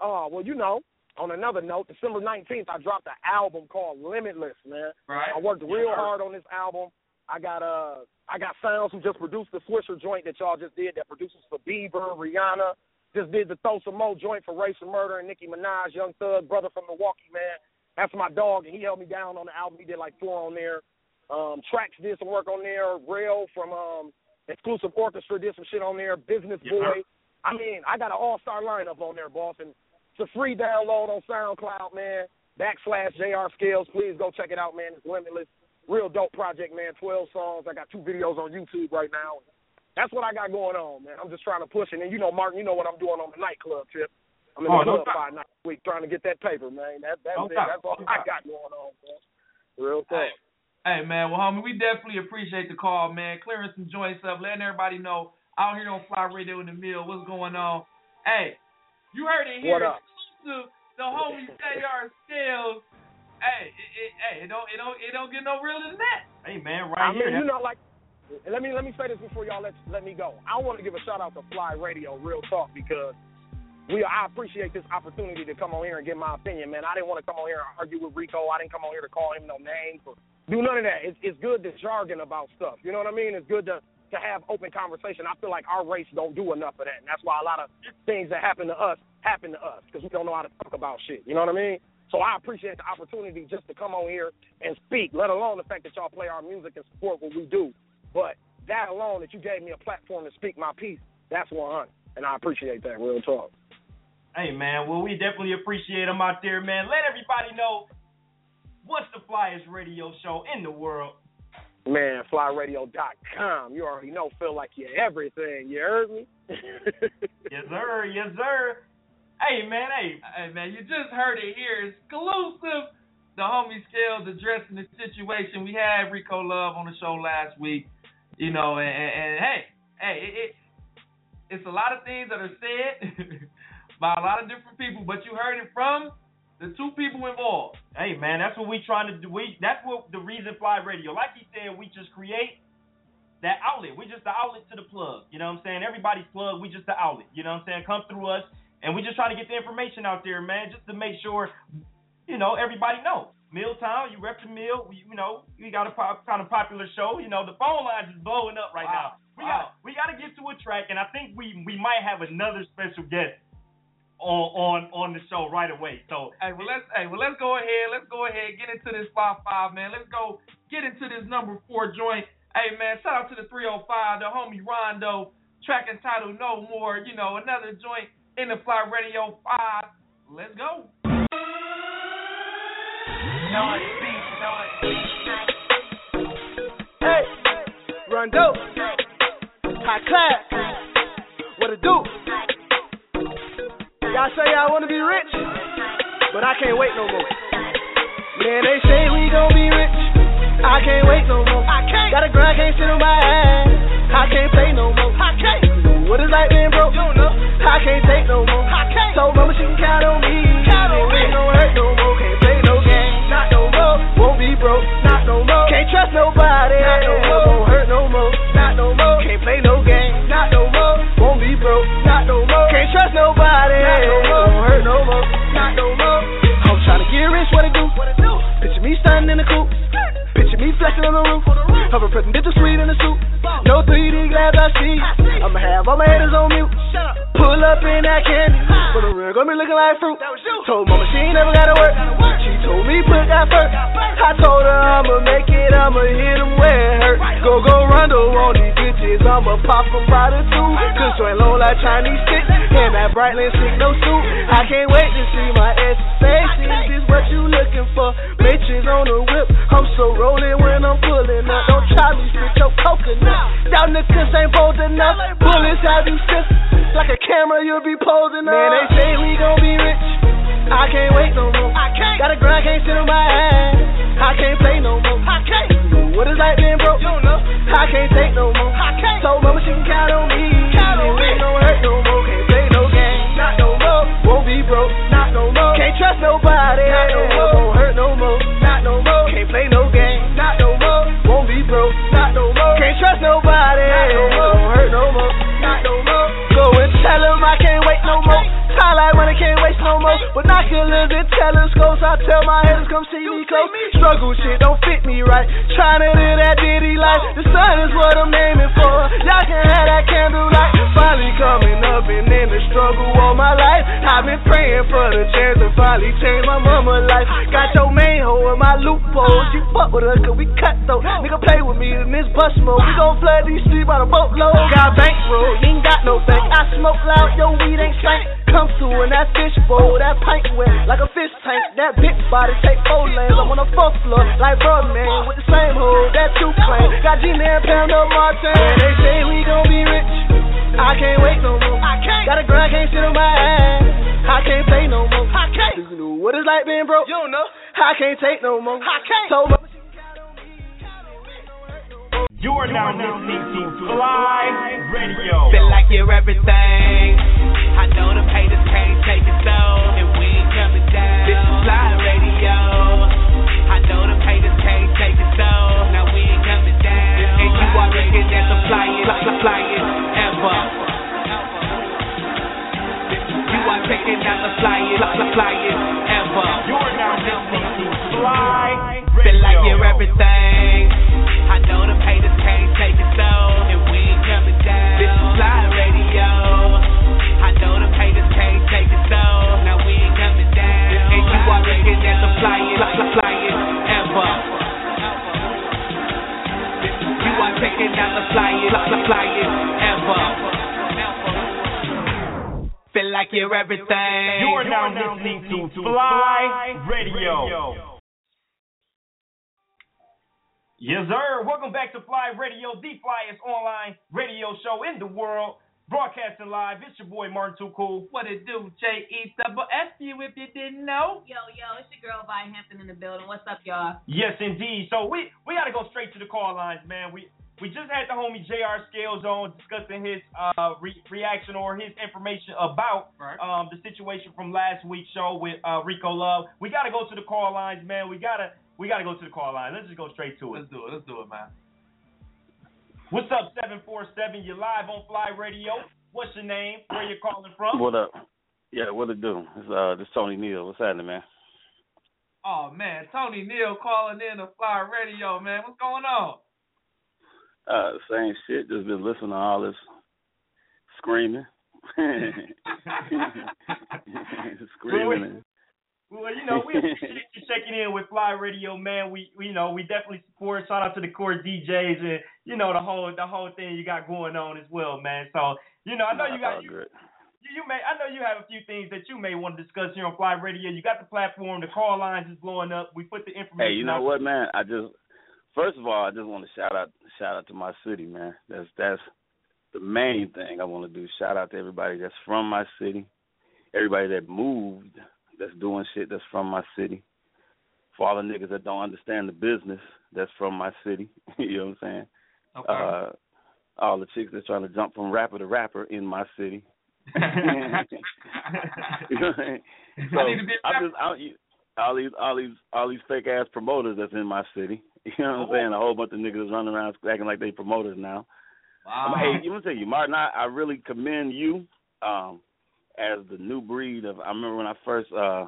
Oh, well, you know, on another note, December 19th, I dropped an album called Limitless, man. Right. I worked real hard on this album. I got uh I got Soundz who just produced the Swisher joint that y'all just did that produces for Bieber, Rihanna. Just did the Throw Some Mo joint for Rae Sremmurd and Nicki Minaj, Young Thug, brother from Milwaukee, man. That's my dog, and he held me down on the album. He did like four on there. Um, Tracks did some work on there. Rail from um, Exclusive Orchestra did some shit on there. Business Yes, Boy. I mean, I got an all star lineup on there, boss, and it's a free download on SoundCloud, man. Backslash JR Scales. Please go check it out, man. It's limitless. Real dope project, man. Twelve songs. I got two videos on YouTube right now. That's what I got going on, man. I'm just trying to push it. And you know, Martin, you know what I'm doing on the nightclub tip. I'm in Oh, the no club doubt. five nights a week trying to get that paper, man. That, that's No it. doubt. That's all No I doubt. got going on, man. Real talk. Hey man, well homie, we definitely appreciate the call, man. Clearing some joints up, letting everybody know out here on FLYE Radio in the Mill what's going on. Hey, you heard it here. What up? The, the homie JR Scales. Hey, it, it, hey, it don't it don't it don't get no realer than that. Hey man, I right here. mean, you know, like, let me let me say this before y'all let let me go. I want to give a shout out to FLYE Radio, Real Talk, because we I appreciate this opportunity to come on here and give my opinion, man. I didn't want to come on here and argue with Rico. I didn't come on here to call him no names or do none of that. It's it's good to jargon about stuff. You know what I mean? It's good to to have open conversation. I feel like our race don't do enough of that, and that's why a lot of things that happen to us happen to us because we don't know how to talk about shit. You know what I mean? So I appreciate the opportunity just to come on here and speak, let alone the fact that y'all play our music and support what we do. But that alone, that you gave me a platform to speak my piece, that's 100, and I appreciate that. Real talk. Hey man, well we definitely appreciate them out there, man. Let everybody know what's the flyest radio show in the world. Man, flyradio.com. You already know, feel like you're everything. You heard me? Yes sir, yes sir. Hey man, hey, Hey man, you just heard it here. Exclusive. The homie Scales addressing the situation. We had Rico Love on the show last week. You know, and, and, and hey, hey, it, it it's a lot of things that are said by a lot of different people, but you heard it from the two people involved. Hey man, that's what we trying to do. We that's what the reason FLYE Radio. Like he said, we just create that outlet. We just the outlet to the plug. You know what I'm saying? Everybody's plug. We just the outlet. You know what I'm saying? Come through us, and we just try to get the information out there, man, just to make sure you know everybody knows. Milltown, you rep the mill. We, you know, we got a pop, kind of popular show. You know, the phone lines is blowing up right Wow. now. We Wow. got we got to get to a track, and I think we we might have another special guest on on on the show right away. So Hey, well let's hey, well let's go ahead. Let's go ahead get into this five five man. Let's go get into this number four joint. Hey man, shout out to the 305, the homie Rondo, track entitled No More. You know, another joint in the FLYE Radio Five. Let's go. Hey, Rondo, high class, what it do? Y'all say y'all wanna be rich, but I can't wait no more. Man, they say we gon' be rich, I can't wait no more. I can't. Got a grind, can't sit on my ass. I can't play no more. I can't. What is like being broke? You don't know. I can't take no more. I can't. Told mama she can count on me. Count on me. Won't be broke. Not no more. Can't trust nobody. Not no more. Won't hurt no more. Not no more. Can't play no game. Not no more. Won't be broke. Not no more. Can't trust nobody. Not no more. Won't hurt no more. Not no more. I'm tryna get rich. What it do? What it do? Picture me stunning in the coupe. Picture me flexing on the roof. Present, bitch, sweet in the suit. No 3D glass I see. I'ma have all my haters on mute. Pull up in that candy. For the real, gonna be looking like fruit. Told mama she ain't never gotta work. She told me put that first. I told her I'ma make it, I'ma hit 'em where it hurt. Go, go, Rondo on these bitches. I'ma pop 'em by the two. Cause joint low like Chinese stick. And that Brightland stick, no suit. I can't wait to see my ass face. Is this what you looking for? Bitches on the whip. I'm so rolling when I'm pulling up. Don't try me, spit your coconut. Y'all niggas ain't bold enough. Bullets have you stiff. Like a camera, you'll be posing up. Man, they say we gon' be rich. I can't wait no more. I can't. Got a grind, can't sit on my ass. I can't play no more. I can't. What is like being broke? You don't know. I can't take no more. I can't. Told mama she can count on When I telescopes, I tell my haters come Highlight when I can't waste no more. Binoculars new shit don't fit me right. To live that ditty life. The sun is what I'm aiming for. Y'all can have that candlelight. Finally coming up and in the struggle all my life. I've been praying for the chance to finally change my mama life. Got your main hoe in my loopholes. You fuck with us cause we cut though. Nigga play with me in this bus mode. We gon' flood these streets by the boatload. Got bankroll, you ain't got no bank. I smoke loud, your weed ain't stank. Come through in that fish bowl, that pint wet like a fish tank. That big body take four lanes. I'm on the fourth floor like man with the same hole that you claim. Got Gina and Pound up Martin. They say we gon' be rich. I can't wait no more. I can't. Got a grind, can't sit on my ass. I can't play no more. I can't. You know what it's like being broke? You don't know. I can't take no more. I can't. So You are now listening to FLYE Radio. Feel like you're everything. I know them haters can't take it so, and we ain't coming down. This is Fly down. And you are looking at the flyest, flyest ever. You are checking out the flyest, flyest ever. You are now listening to Fly Feel like you're everything. I know them haters can't take it so, and we ain't coming down. This is FLYE Radio. I know them haters can't take it so, now we ain't coming down. And you are looking at the flyest, flyest ever. You are checking out the flyest, flyest ever. Feel like you're everything. You are now listening to FLYE Radio. Yes, sir. Welcome back to FLYE Radio, the flyest online radio show in the world. Broadcasting live. It's your boy Martin Too Cool. What it do, J E double F you if you didn't know. Yo, yo, it's your girl Vi Hampton in the building. What's up, y'all? Yes, indeed. So we we got to go straight to the call lines, man. We we just had the homie Jr. Scales on discussing his uh re- reaction or his information about um the situation from last week's show with uh Rico Love. We got to go to the call lines, man. We gotta we gotta go to the call line. Let's just go straight to it. Let's do it. Let's do it, man. What's up, seven four seven? You're live on FLYE Radio. What's your name? Where you calling from? What up? Yeah, what it do? It's uh this Tony Neal. What's happening, man? Oh man, Tony Neal calling in to FLYE Radio, man. What's going on? Uh same shit, just been listening to all this screaming. screaming and Well, you know, we appreciate you checking in with FLYE Radio, man. We, we, you know, we definitely support. Shout out to the core DJs and you know the whole the whole thing you got going on as well, man. So you know, I know you got you, you you may I know you have a few things that you may want to discuss here on FLYE Radio. You got the platform, the call lines is blowing up. We put the information. Hey, you know out. what, man? I just first of all, I just want to shout out shout out to my city, man. That's that's the main thing I want to do. Shout out to everybody that's from my city, everybody that moved, that's doing shit that's from my city. For all the niggas that don't understand the business, that's from my city. you know what I'm saying? Okay. Uh, all the chicks that's trying to jump from rapper to rapper in my city. You know what I'm saying? So I need to be a I'm just I, you- all these all these all these fake ass promoters that's in my city. You know what I'm saying? A whole bunch of niggas running around acting like they promoters now. Wow. Um, hey, you want to tell you, Martin, I, I really commend you um, as the new breed of. I remember when I first uh,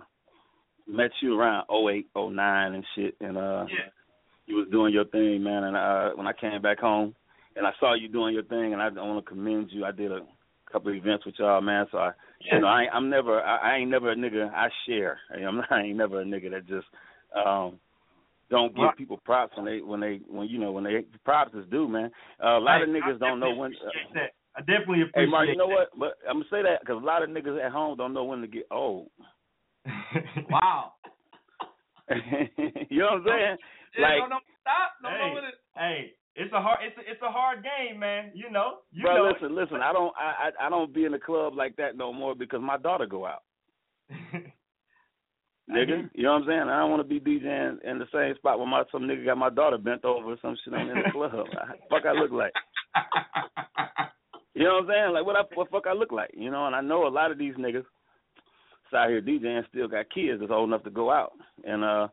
met you around 08, 09 and shit, and uh, Yeah. you was doing your thing, man. And uh, when I came back home, and I saw you doing your thing, and I want to commend you. I did a couple of events with y'all, man. So I, you know, I, I'm never, I, I ain't never a nigga. I share. I'm not, I ain't never a nigga that just um don't give people props when they when they when you know when they props is due, man. Uh, a lot of niggas I don't know when. that. I definitely appreciate Hey, Mark, you know that. what? But I'm gonna say that because a lot of niggas at home don't know when to get old. Wow. you know what I'm saying? Yeah, like, don't know stop. Don't hey, know when it. hey, it's a hard it's a, it's a hard game, man. You know, you bro, know. it. listen, listen. I don't, I, I, I don't be in the club like that no more because my daughter go out. Nigga, you know what I'm saying? I don't want to be DJing in the same spot where my some nigga got my daughter bent over or some shit ain't in the club. fuck, I look like. You know what I'm saying? Like what I what fuck I look like? You know, and I know a lot of these niggas out here DJing still got kids that's old enough to go out. And uh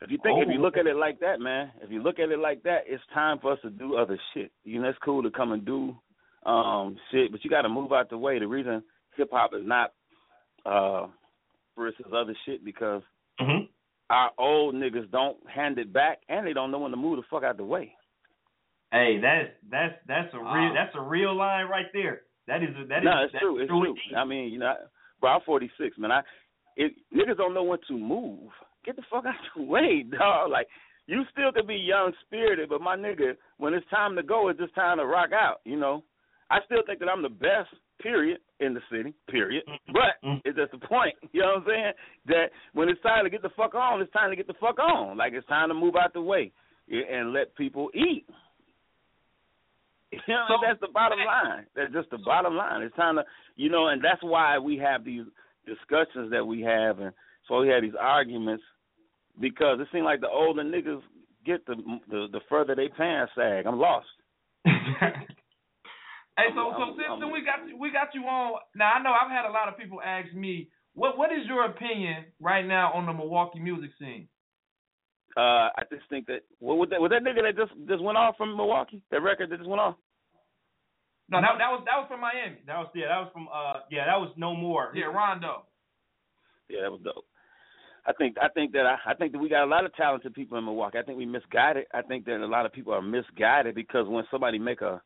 if you think if you look at it like that, man, if you look at it like that, it's time for us to do other shit. You know, it's cool to come and do um shit, but you gotta move out the way. The reason hip hop is not uh versus other shit because Mhm. our old niggas don't hand it back, and they don't know when to move the fuck out the way. Hey, that's that's that's a real that's a real line right there. That is a, that is no, it's that's true. It's true. I mean, you know, bro, I'm 46, man. I it, niggas don't know when to move. Get the fuck out the way, dog. Like you still could be young spirited, but my nigga, when it's time to go, it's just time to rock out. You know, I still think that I'm the best. Period in the city. Period. Mm-hmm. But mm-hmm. it's just the point. You know what I'm saying? That when it's time to get the fuck on, it's time to get the fuck on. Like it's time to move out the way and let people eat. You know, that's the bottom line. That's just the bottom line. It's time to, you know, and that's why we have these discussions that we have, and so we have these arguments because it seems like the older niggas get the the, the further they pants sag. I'm lost. Hey, so so I'm- since I'm- we got you, we got you on. Now I know I've had a lot of people ask me what what is your opinion right now on the Milwaukee music scene? Uh, I just think that what was that was that nigga that just just went off from Milwaukee? That record that just went off? No, that that was that was from Miami. That was yeah, that was from uh yeah, that was no more. Yeah, Rondo. Yeah, that was dope. I think I think that I, I think that we got a lot of talented people in Milwaukee. I think we misguided. I think that a lot of people are misguided because when somebody make a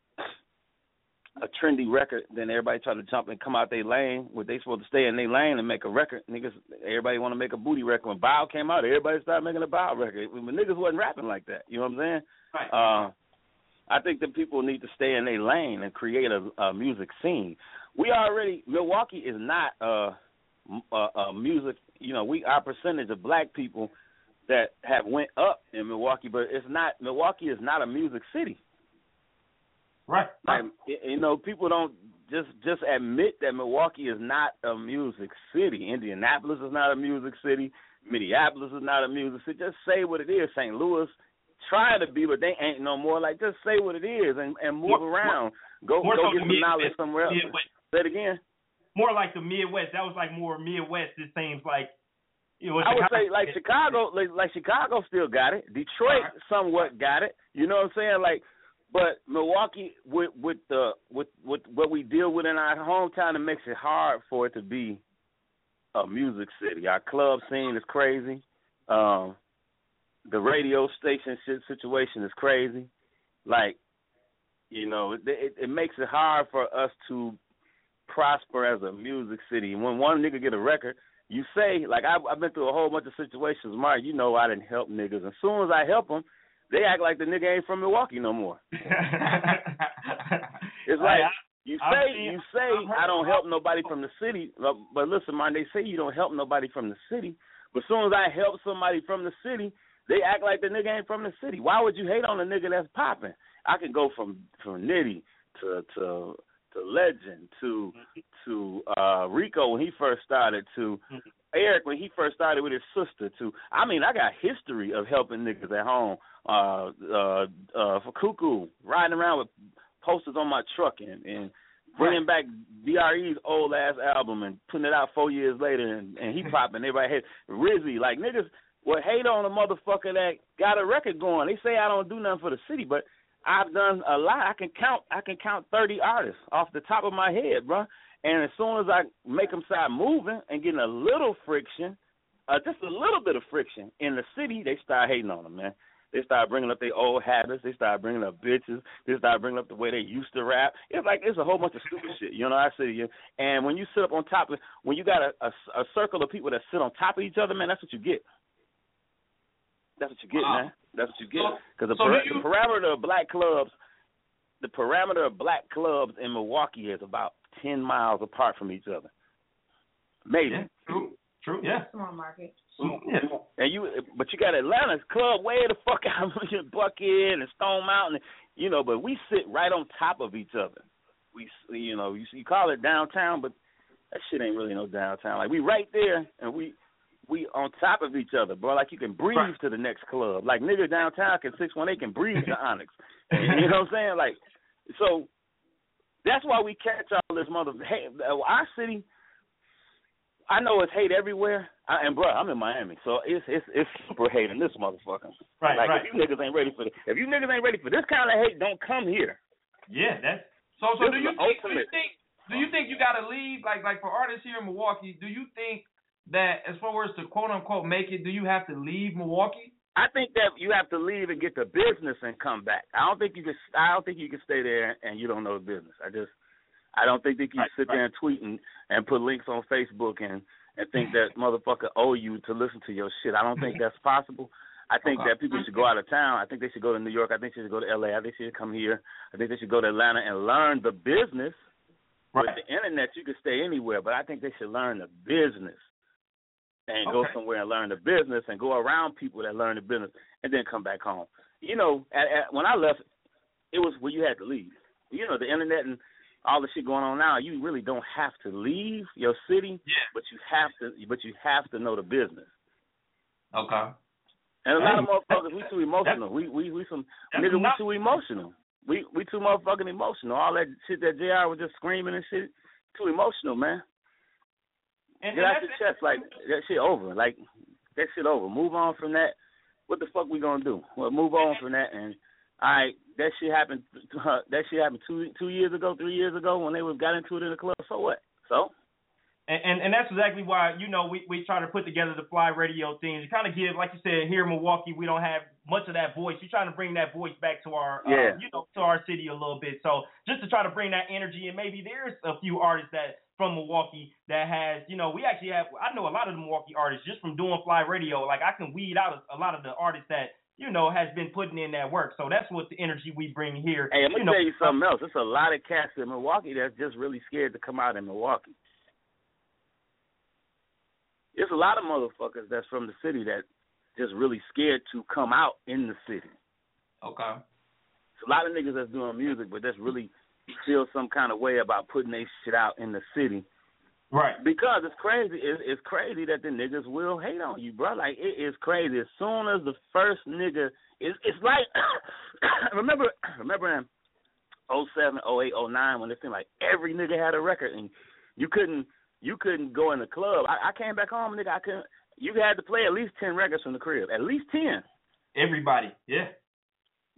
a trendy record, then everybody try to jump and come out their lane. Where they supposed to stay in their lane and make a record. Niggas, everybody want to make a booty record. When Bow came out, everybody started making a Bow record. When niggas wasn't rapping like that, you know what I'm saying? Right. Uh, I think that people need to stay in their lane and create a, a music scene. We already Milwaukee is not a, a, a music. You know, we our percentage of black people that have went up in Milwaukee, but it's not. Milwaukee is not a music city. Right. Like you know, people don't just just admit that Milwaukee is not a music city. Indianapolis is not a music city. Minneapolis is not a music city. Just say what it is. St. Louis try to be, but they ain't no more. Like just say what it is and and move More- around. Go go so get some knowledge somewhere else. Midwest. Say it again. More like the Midwest. That was like more Midwest. It seems like you know. I would Chicago- say like Chicago, like, like Chicago still got it. Detroit somewhat got it. You know what I'm saying? Like, but Milwaukee with with the with with what we deal with in our hometown, it makes it hard for it to be a music city. Our club scene is crazy. Um, the radio station shit situation is crazy. Like, you know, it, it it makes it hard for us to prosper as a music city. When one nigga get a record, you say like I've, I've been through a whole bunch of situations. Mark, you know I didn't help niggas. As soon as I help them, they act like the nigga ain't from Milwaukee no more. It's like I- you say seen- you say I don't help nobody from the city, but, but listen, man, they say you don't help nobody from the city. But as soon as I help somebody from the city, they act like the nigga ain't from the city. Why would you hate on a nigga that's popping? I can go from from Nitty to to to Legend to to uh Rico when he first started to Eric when he first started with his sister too. I mean I got history of helping niggas at home. Uh uh uh for Cuckoo riding around with posters on my truck and and bringing back DRE's old ass album and putting it out four years later and, and he popping everybody hate Rizzy like niggas would hate on a motherfucker that got a record going. They say I don't do nothing for the city, but I've done a lot. I can count. I can count thirty artists off the top of my head, bro. And as soon as I make them start moving and getting a little friction, uh, just a little bit of friction in the city, they start hating on them, man. They start bringing up their old habits. They start bringing up bitches. They start bringing up the way they used to rap. It's like it's a whole bunch of stupid shit. You know, I say to you. And when you sit up on top of, when you got a, a, a circle of people that sit on top of each other, man, that's what you get. That's what you get, Wow. man. That's what you get. So- Because the, so para- you- the parameter of black clubs, the parameter of black clubs in Milwaukee is about ten miles apart from each other. Maybe. Yeah, true, true, yeah. Small market. Yeah. And you, but you got Atlanta's club way the fuck out, of Buckhead and Stone Mountain, you know. But we sit right on top of each other. We, you know, you, you call it downtown, but that shit ain't really no downtown. Like we right there, and we we on top of each other, bro. Like you can breathe to the next club. Like nigga downtown can six one eight can breathe to Onyx. you know what I'm saying? Like so. That's why we catch all this mother. Hey, our city. I know it's hate everywhere, I, and bro, I'm in Miami, so it's it's it's super hate in this motherfucker. Right, like right. if you niggas ain't ready for this, if you niggas ain't ready for this kind of hate, don't come here. Yeah, that's So so This do you think do you think do you think you gotta leave like like for artists here in Milwaukee, do you think that as far as to quote unquote make it, do you have to leave Milwaukee? I think that you have to leave and get the business and come back. I don't think you can. I don't think you can stay there and you don't know the business. I just, I don't think that you Right, sit there and tweet and, and put links on Facebook and and think that motherfucker owe you to listen to your shit. I don't think that's possible. I think Okay. that people should go out of town. I think they should go to New York. I think they should go to LA. I think they should come here. I think they should go to Atlanta and learn the business. Right. With the internet, you can stay anywhere, but I think they should learn the business and go somewhere and learn the business and go around people that learn the business and then come back home. You know, at, at, when I left, it was where you had to leave. You know, the internet and all the shit going on now, you really don't have to leave your city, Yeah. but you have to, but you have to know the business. Okay. And a lot of motherfuckers, we too emotional. We we we some nigga, we too emotional. We we too motherfucking emotional. All that shit that Jr. was just screaming and shit, too emotional, man. And, Get and out your chest, like that shit over. Like that shit over. Move on from that. What the fuck we gonna do? Well, move on from that. And all right, that shit happened. Uh, that shit happened two two years ago, three years ago when they was got into it in the club. So what? So And, and and that's exactly why you know we we try to put together the fly radio thing to kind of give, like you said, here in Milwaukee we don't have much of that voice. You're trying to bring that voice back to our uh, Yeah. you know to our city a little bit. So just to try to bring that energy and maybe there's a few artists that from Milwaukee that has you know we actually have I know a lot of the Milwaukee artists just from doing fly radio. Like I can weed out a, a lot of the artists that you know has been putting in that work. So that's what the energy we bring here. hey, I'm you gonna know, tell you something else. There's a lot of cats in Milwaukee that's just really scared to come out in Milwaukee. There's a lot of motherfuckers that's from the city that just really scared to come out in the city. Okay. It's a lot of niggas that's doing music, but that's really feel some kind of way about putting their shit out in the city. Right. Because it's crazy. It's, it's crazy that the niggas will hate on you, bro. Like it is crazy. As soon as the first nigga, it's it's like remember remember in 07, 08, 09 when it seemed like every nigga had a record and you couldn't you couldn't go in the club. I, I came back home, nigga. I couldn't. You had to play at least ten records from the crib, at least ten. Everybody, yeah.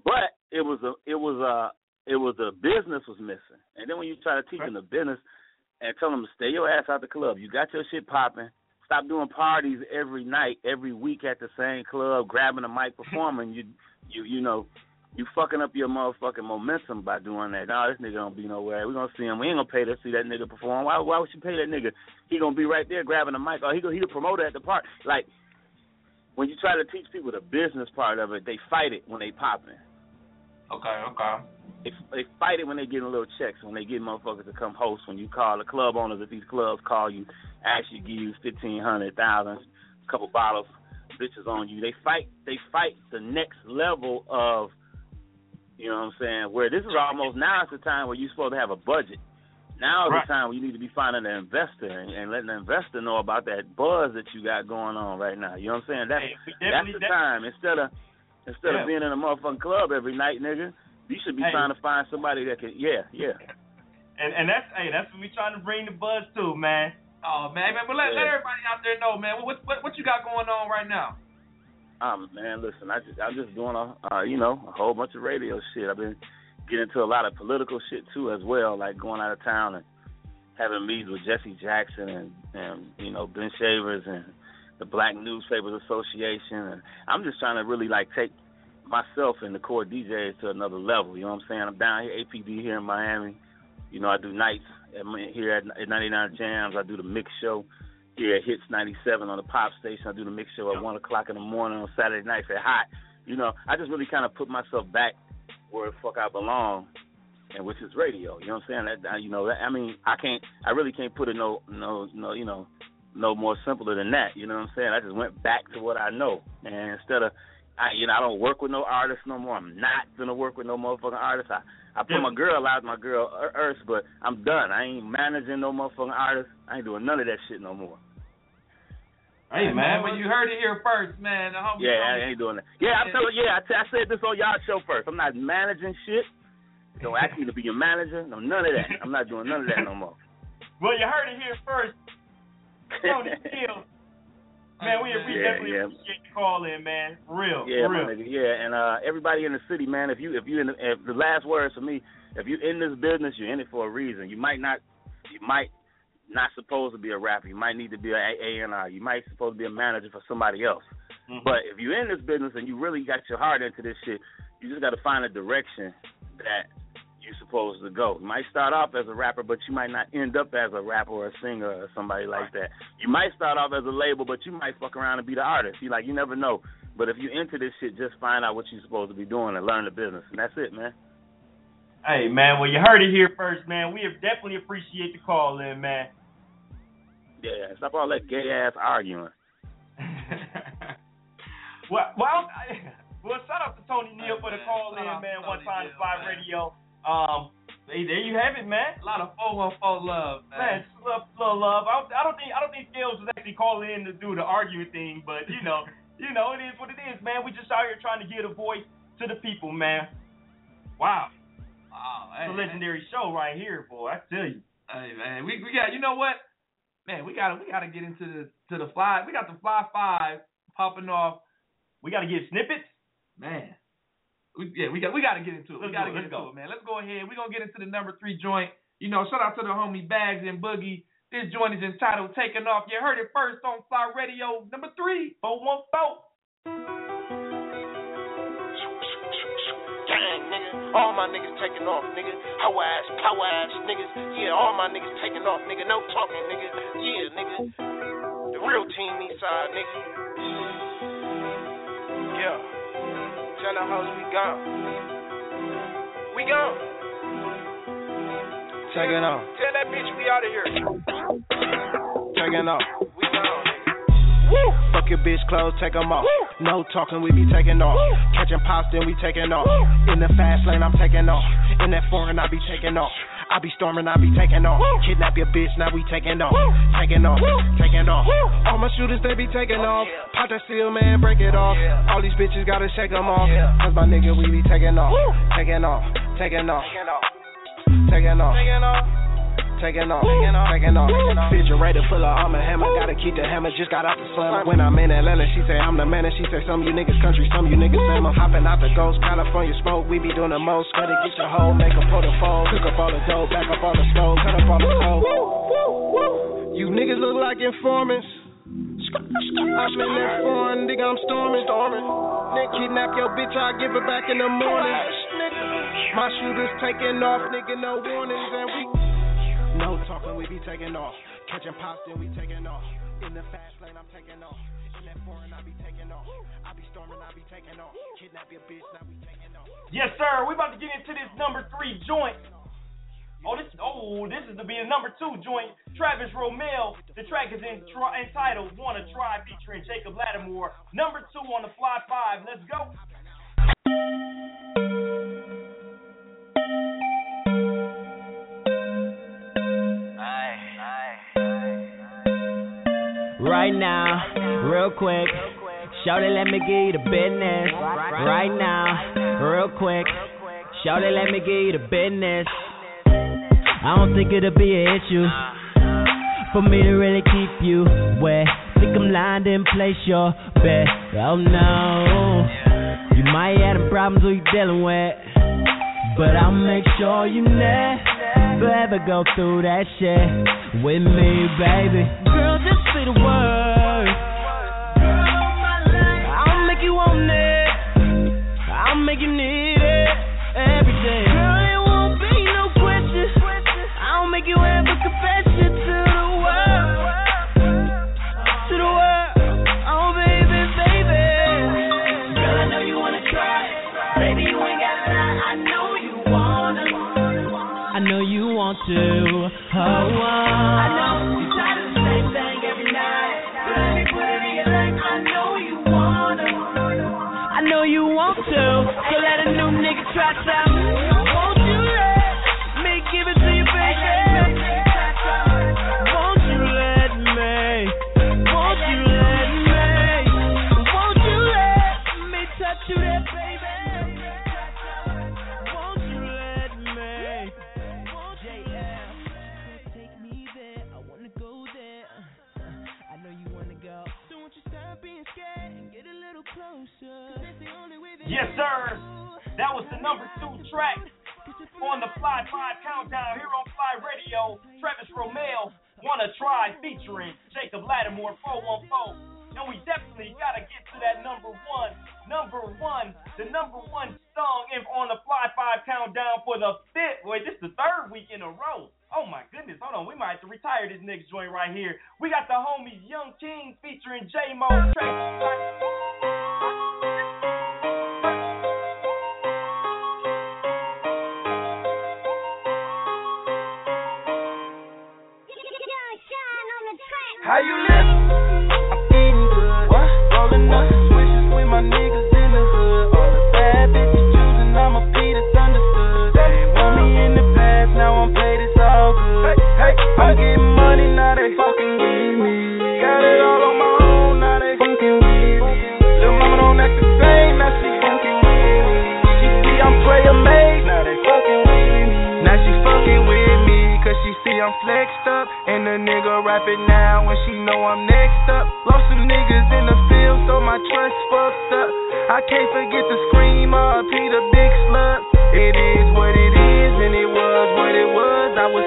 But it was a it was a it was a business was missing. And then when you try to teach them the business and tell them to stay your ass out the club, you got your shit popping. Stop doing parties every night, every week at the same club, grabbing a mic, performing. You you you know you fucking up your motherfucking momentum by doing that. No, this nigga don't be nowhere. We gonna see him. We ain't gonna pay to see that nigga perform. Why why would you pay that nigga? He gonna be right there grabbing the mic. Oh, he go he the promoter at the park. Like when you try to teach people the business part of it, they fight it when they popping. Okay, okay. They, they fight it when they getting little checks, when they get motherfuckers to come host. When you call the club owners if these clubs, call you, actually give you fifteen hundred thousand, couple bottles, bitches on you. They fight. They fight the next level of, you know what I'm saying? Where this is almost now is the time where you're supposed to have a budget. Now is Right. the time where you need to be finding an investor and, and letting the investor know about that buzz that you got going on right now. You know what I'm saying? That's Hey, that's the time. Instead of instead Yeah. of being in a motherfucking club every night, nigga, you should be Hey. trying to find somebody that can. Yeah, yeah. And and that's hey, that's what we trying to bring the buzz to, man. Oh man, man, but let, let everybody out there know, man. What what what you got going on right now? Um, man, listen, I just I'm just doing a uh, you know a whole bunch of radio shit. I've been getting into a lot of political shit too as well, like going out of town and having meetings with Jesse Jackson and and you know Ben Chavis and the Black Newspapers Association, and I'm just trying to really like take myself and the core DJs to another level. You know what I'm saying? I'm down here APD here in Miami. You know, I do nights at, here at, at 99 Jamz. I do the mix show here at Hits 97 on the pop station. I do the mix show at one o'clock in the morning on Saturday nights at Hot. You know, I just really kind of put myself back where the fuck I belong, and which is radio. You know what I'm saying? That you know, that, I mean, I can't, I really can't put it no, no, no, you know, no more simpler than that. You know what I'm saying? I just went back to what I know, and instead of, I, you know, I don't work with no artists no more. I'm not gonna work with no motherfucking artists. I, I put Yeah. my girl out, my girl Urs, but I'm done. I ain't managing no motherfucking artists. I ain't doing none of that shit no more. Hey man, but you heard it here first, man. Yeah, I ain't doing that. Yeah, I'm telling. Yeah, I, t- I said this on y'all show first. I'm not managing shit. Don't ask me to be your manager. No, none of that. I'm not doing none of that no more. Well, you heard it here first. Tony Hill. Man, we, we Yeah, definitely yeah. appreciate the call in, man. For real. Yeah, for real. nigga. Yeah, and uh, everybody in the city, man. If you if you in the, if the last words for me, if you're in this business, you're in it for a reason. You might not, you might not supposed to be a rapper. You might need to be a A and R. You might supposed to be a manager for somebody else. Mhm. But if you're in this business and you really got your heart into this shit, you just got to find a direction that you're supposed to go. You might start off as a rapper, but you might not end up as a rapper or a singer or somebody like that. You might start off as a label, but you might fuck around and be the artist. You like you never know. But if you're into this shit, just find out what you're supposed to be doing and learn the business, and that's it, man. Hey man, well you heard it here first, man. We have definitely appreciate the call in, man. Yeah, stop all that gay ass arguing. Well, well, I, well, shout out to Tony Neal for the call in, man. One time to FLYE Radio. Um, hey, there you have it, man. A lot of 414 love, Man, man. just love, love, love. I don't, I don't think, I don't think Scales was actually calling in to do the arguing thing, but you know, you know, it is what it is, man. We just out here trying to get a voice to the people, man. Wow, Wow, it's a hey, legendary show right here, boy. I tell you. Hey man, we we got you know what? man, we gotta we gotta get into the to the fly. We got the fly five popping off. We gotta get snippets, man. We, yeah, we got we gotta get into it. Let's we gotta go, get into go. it, man. Let's go ahead. We're gonna get into the number three joint. You know, shout out to the homie Bags and Boogie. This joint is entitled Taking Off. You heard it first on FLYE Radio number three, 414. All my niggas taking off, nigga. How ass, power ass niggas. Yeah, all my niggas taking off, nigga. No talking, nigga. Yeah, nigga. The real team east side, nigga. Yeah. Tell the hoes we gone. We gone. Taking off, Tell that bitch we out of here. taking off. We gone. Woo! Fuck your bitch clothes, take 'em off. No talking, we be taking off. Catching pops, then we taking off. In the fast lane, I'm taking off. In that foreign, I be taking off. I be storming, I be taking off. Kidnap your bitch, now we taking off. Taking off, taking off. All my shooters, they be taking oh, off. Pop that seal, man, break it off. All these bitches gotta shake 'em off. Cause my nigga, we be taking off. Taking off, taking off. Taking off. Taking off. Taking off, taking off. Taking off, taking off. Refrigerator full of armor hammer, gotta keep the hammer. Just got out the slammer. When I'm in Atlanta, she say I'm the man, and she say some of you niggas country, some of you niggas salmon. Hopping out the ghost, California smoke. We be doing the most. Better get your hoe, make a fold. Cook up all the dough, back up all the stove, cut up all the toe. You niggas look like informants. I'm in that foreign, nigga, I'm storming. storming. Nigga, kidnap your bitch, I give her back in the morning. My shooters taking off, nigga, no warnings, and we no talking, we be taking off. Catching pops, then we taking off. In the fast lane, I'm taking off. In that foreign, I be taking off. I be storming, I be taking off. Kidnap your bitch, now we taking off. Yes, sir. We about to get into this number three joint. Oh, this oh, this is to be a number two joint. Travis Romeo. The track is in, try, entitled "Wanna Try" featuring Jacob Lattimore. Number two on the FLYE Five. Let's go. Right now, real quick. Shawty, let me give you the business. Right now, real quick. Shawty, let me give you the business. I don't think it'll be an issue for me to really keep you wet. Think I'm lying, didn't place your bet. Oh no, you might have problems you dealing with, but I'll make sure you never ever go through that shit with me, baby. Girl, just say the word. I'll make you want it. I'll make you need you Five Countdown here on FLYE Radio. Travis Romeo, Wanna Try featuring Jacob Lattimore 414. And we definitely gotta get to that number one, number one, the number one song on the FLYE Five countdown for the fifth. Wait, this is the third week in a row. Oh my goodness, hold on, we might have to retire this next joint right here. We got the homies Young Kings featuring J Mo. It now when she know I'm next up. Lost some niggas in the field, so my trust fucked up. I can't forget the scream, RP the big slut. It is what it is, and it was what it was. I was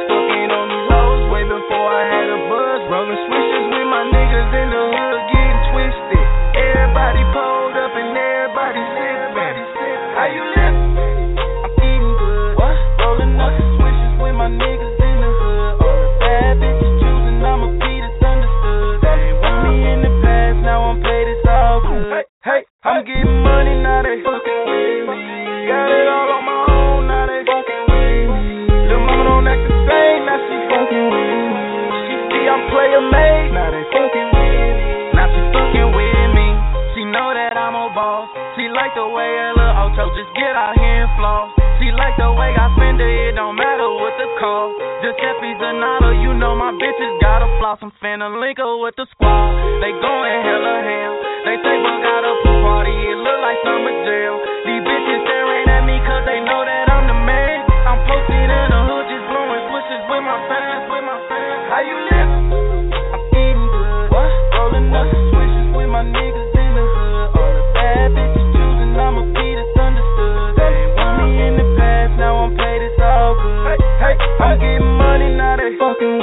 fucking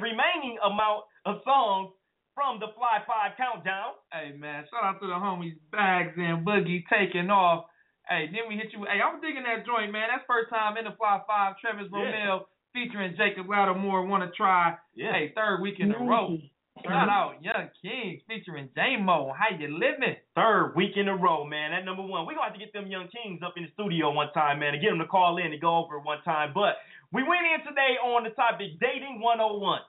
remaining amount of songs from the FLYE 5 countdown. Hey man, shout out to the homies Bags and Boogie taking off. Hey, then we hit you. Hey, I'm digging that joint, man. That's first time in the FLYE Five. Travis Yeah. Romel featuring Jacob Lattimore. Want to try? Yeah. Hey, third week in a row. Shout out Young Kings featuring J Mo. How you living? Third week in a row, man. That number one. We're going to have to get them Young Kings up in the studio one time, man, and get them to call in and go over it one time. But we went in today on the topic Dating 101.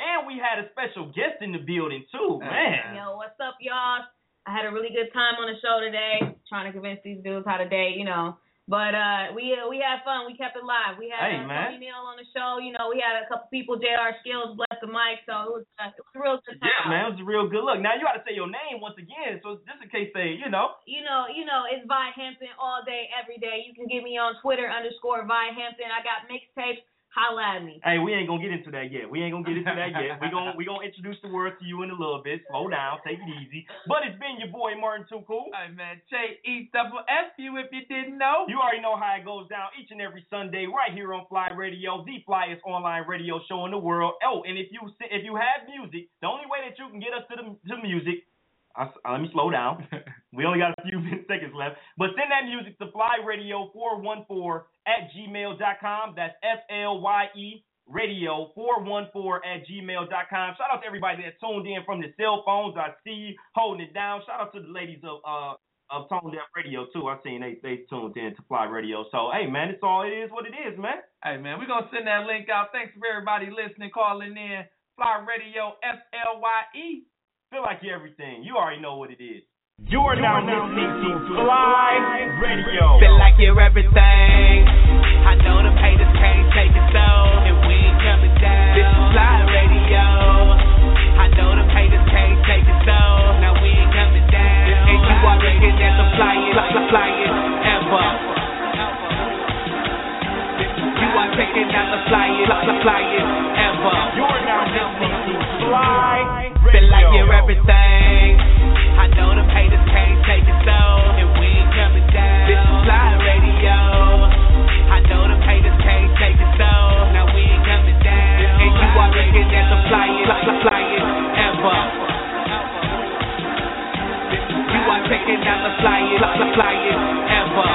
And we had a special guest in the building, too, man. Yo, what's up, y'all? I had a really good time on the show today, trying to convince these dudes how to date, you know. But uh, we uh, we had fun. We kept it live. We had Hey, uh. Tony Neal on the show. You know, we had a couple people. Jr. Skills bless the mic, so it was uh, it was a real good time. Yeah, man, it was a real good look. Now you got to say your name once again, so just in case they, you know. You know, you know, it's Vi Hampton all day, every day. You can get me on Twitter underscore Vi Hampton. I got mixtapes. Holla at me. Hey, we ain't gonna get into that yet. We ain't gonna get into that yet. We gonna we gonna introduce the word to you in a little bit. Slow down, take it easy. But it's been your boy Martin Too Cool. Hey man, J E double F you if you didn't know. You already know how it goes down each and every Sunday right here on FLYE Radio, the flyest online radio show in the world. Oh, and if you if you have music, the only way that you can get us to the to music, I, uh, let me slow down. we only got a few seconds left, but send that music to flyeradio414 at gmail.com. That's F L Y E radio 414 at gmail.com. Shout out to everybody that tuned in from the cell phones. I see you holding it down. Shout out to the ladies of uh of Tone Deaf Radio too. I seen they they tuned in to FLYE Radio. So hey man, it's all it is what it is, man. Hey man, we're gonna send that link out. Thanks for everybody listening, calling in. FLYE Radio F L Y E. Feel like you're everything. You already know what it is. You are, you now, are listening to FLYE Radio. Feel like you're everything. I know the haters can't take it so, and we ain't coming down. This is FLYE Radio. I know the haters can't take it so, now we ain't coming down. And you are looking at the flying, flying, flying ever. You are taking out the flying, flying ever. You are now listening to FLYE Feel like you're everything. I know them haters can't take it so, and we ain't coming down. This is FLYE Radio. I know them haters can't take it so, now we ain't coming down. And you are looking at the flyest, fly, fly, flyest ever. You are checking out the flyest, fly, fly, flyest ever.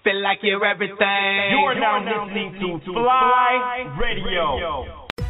Feel like you're everything. You're now listening to FLYE Radio.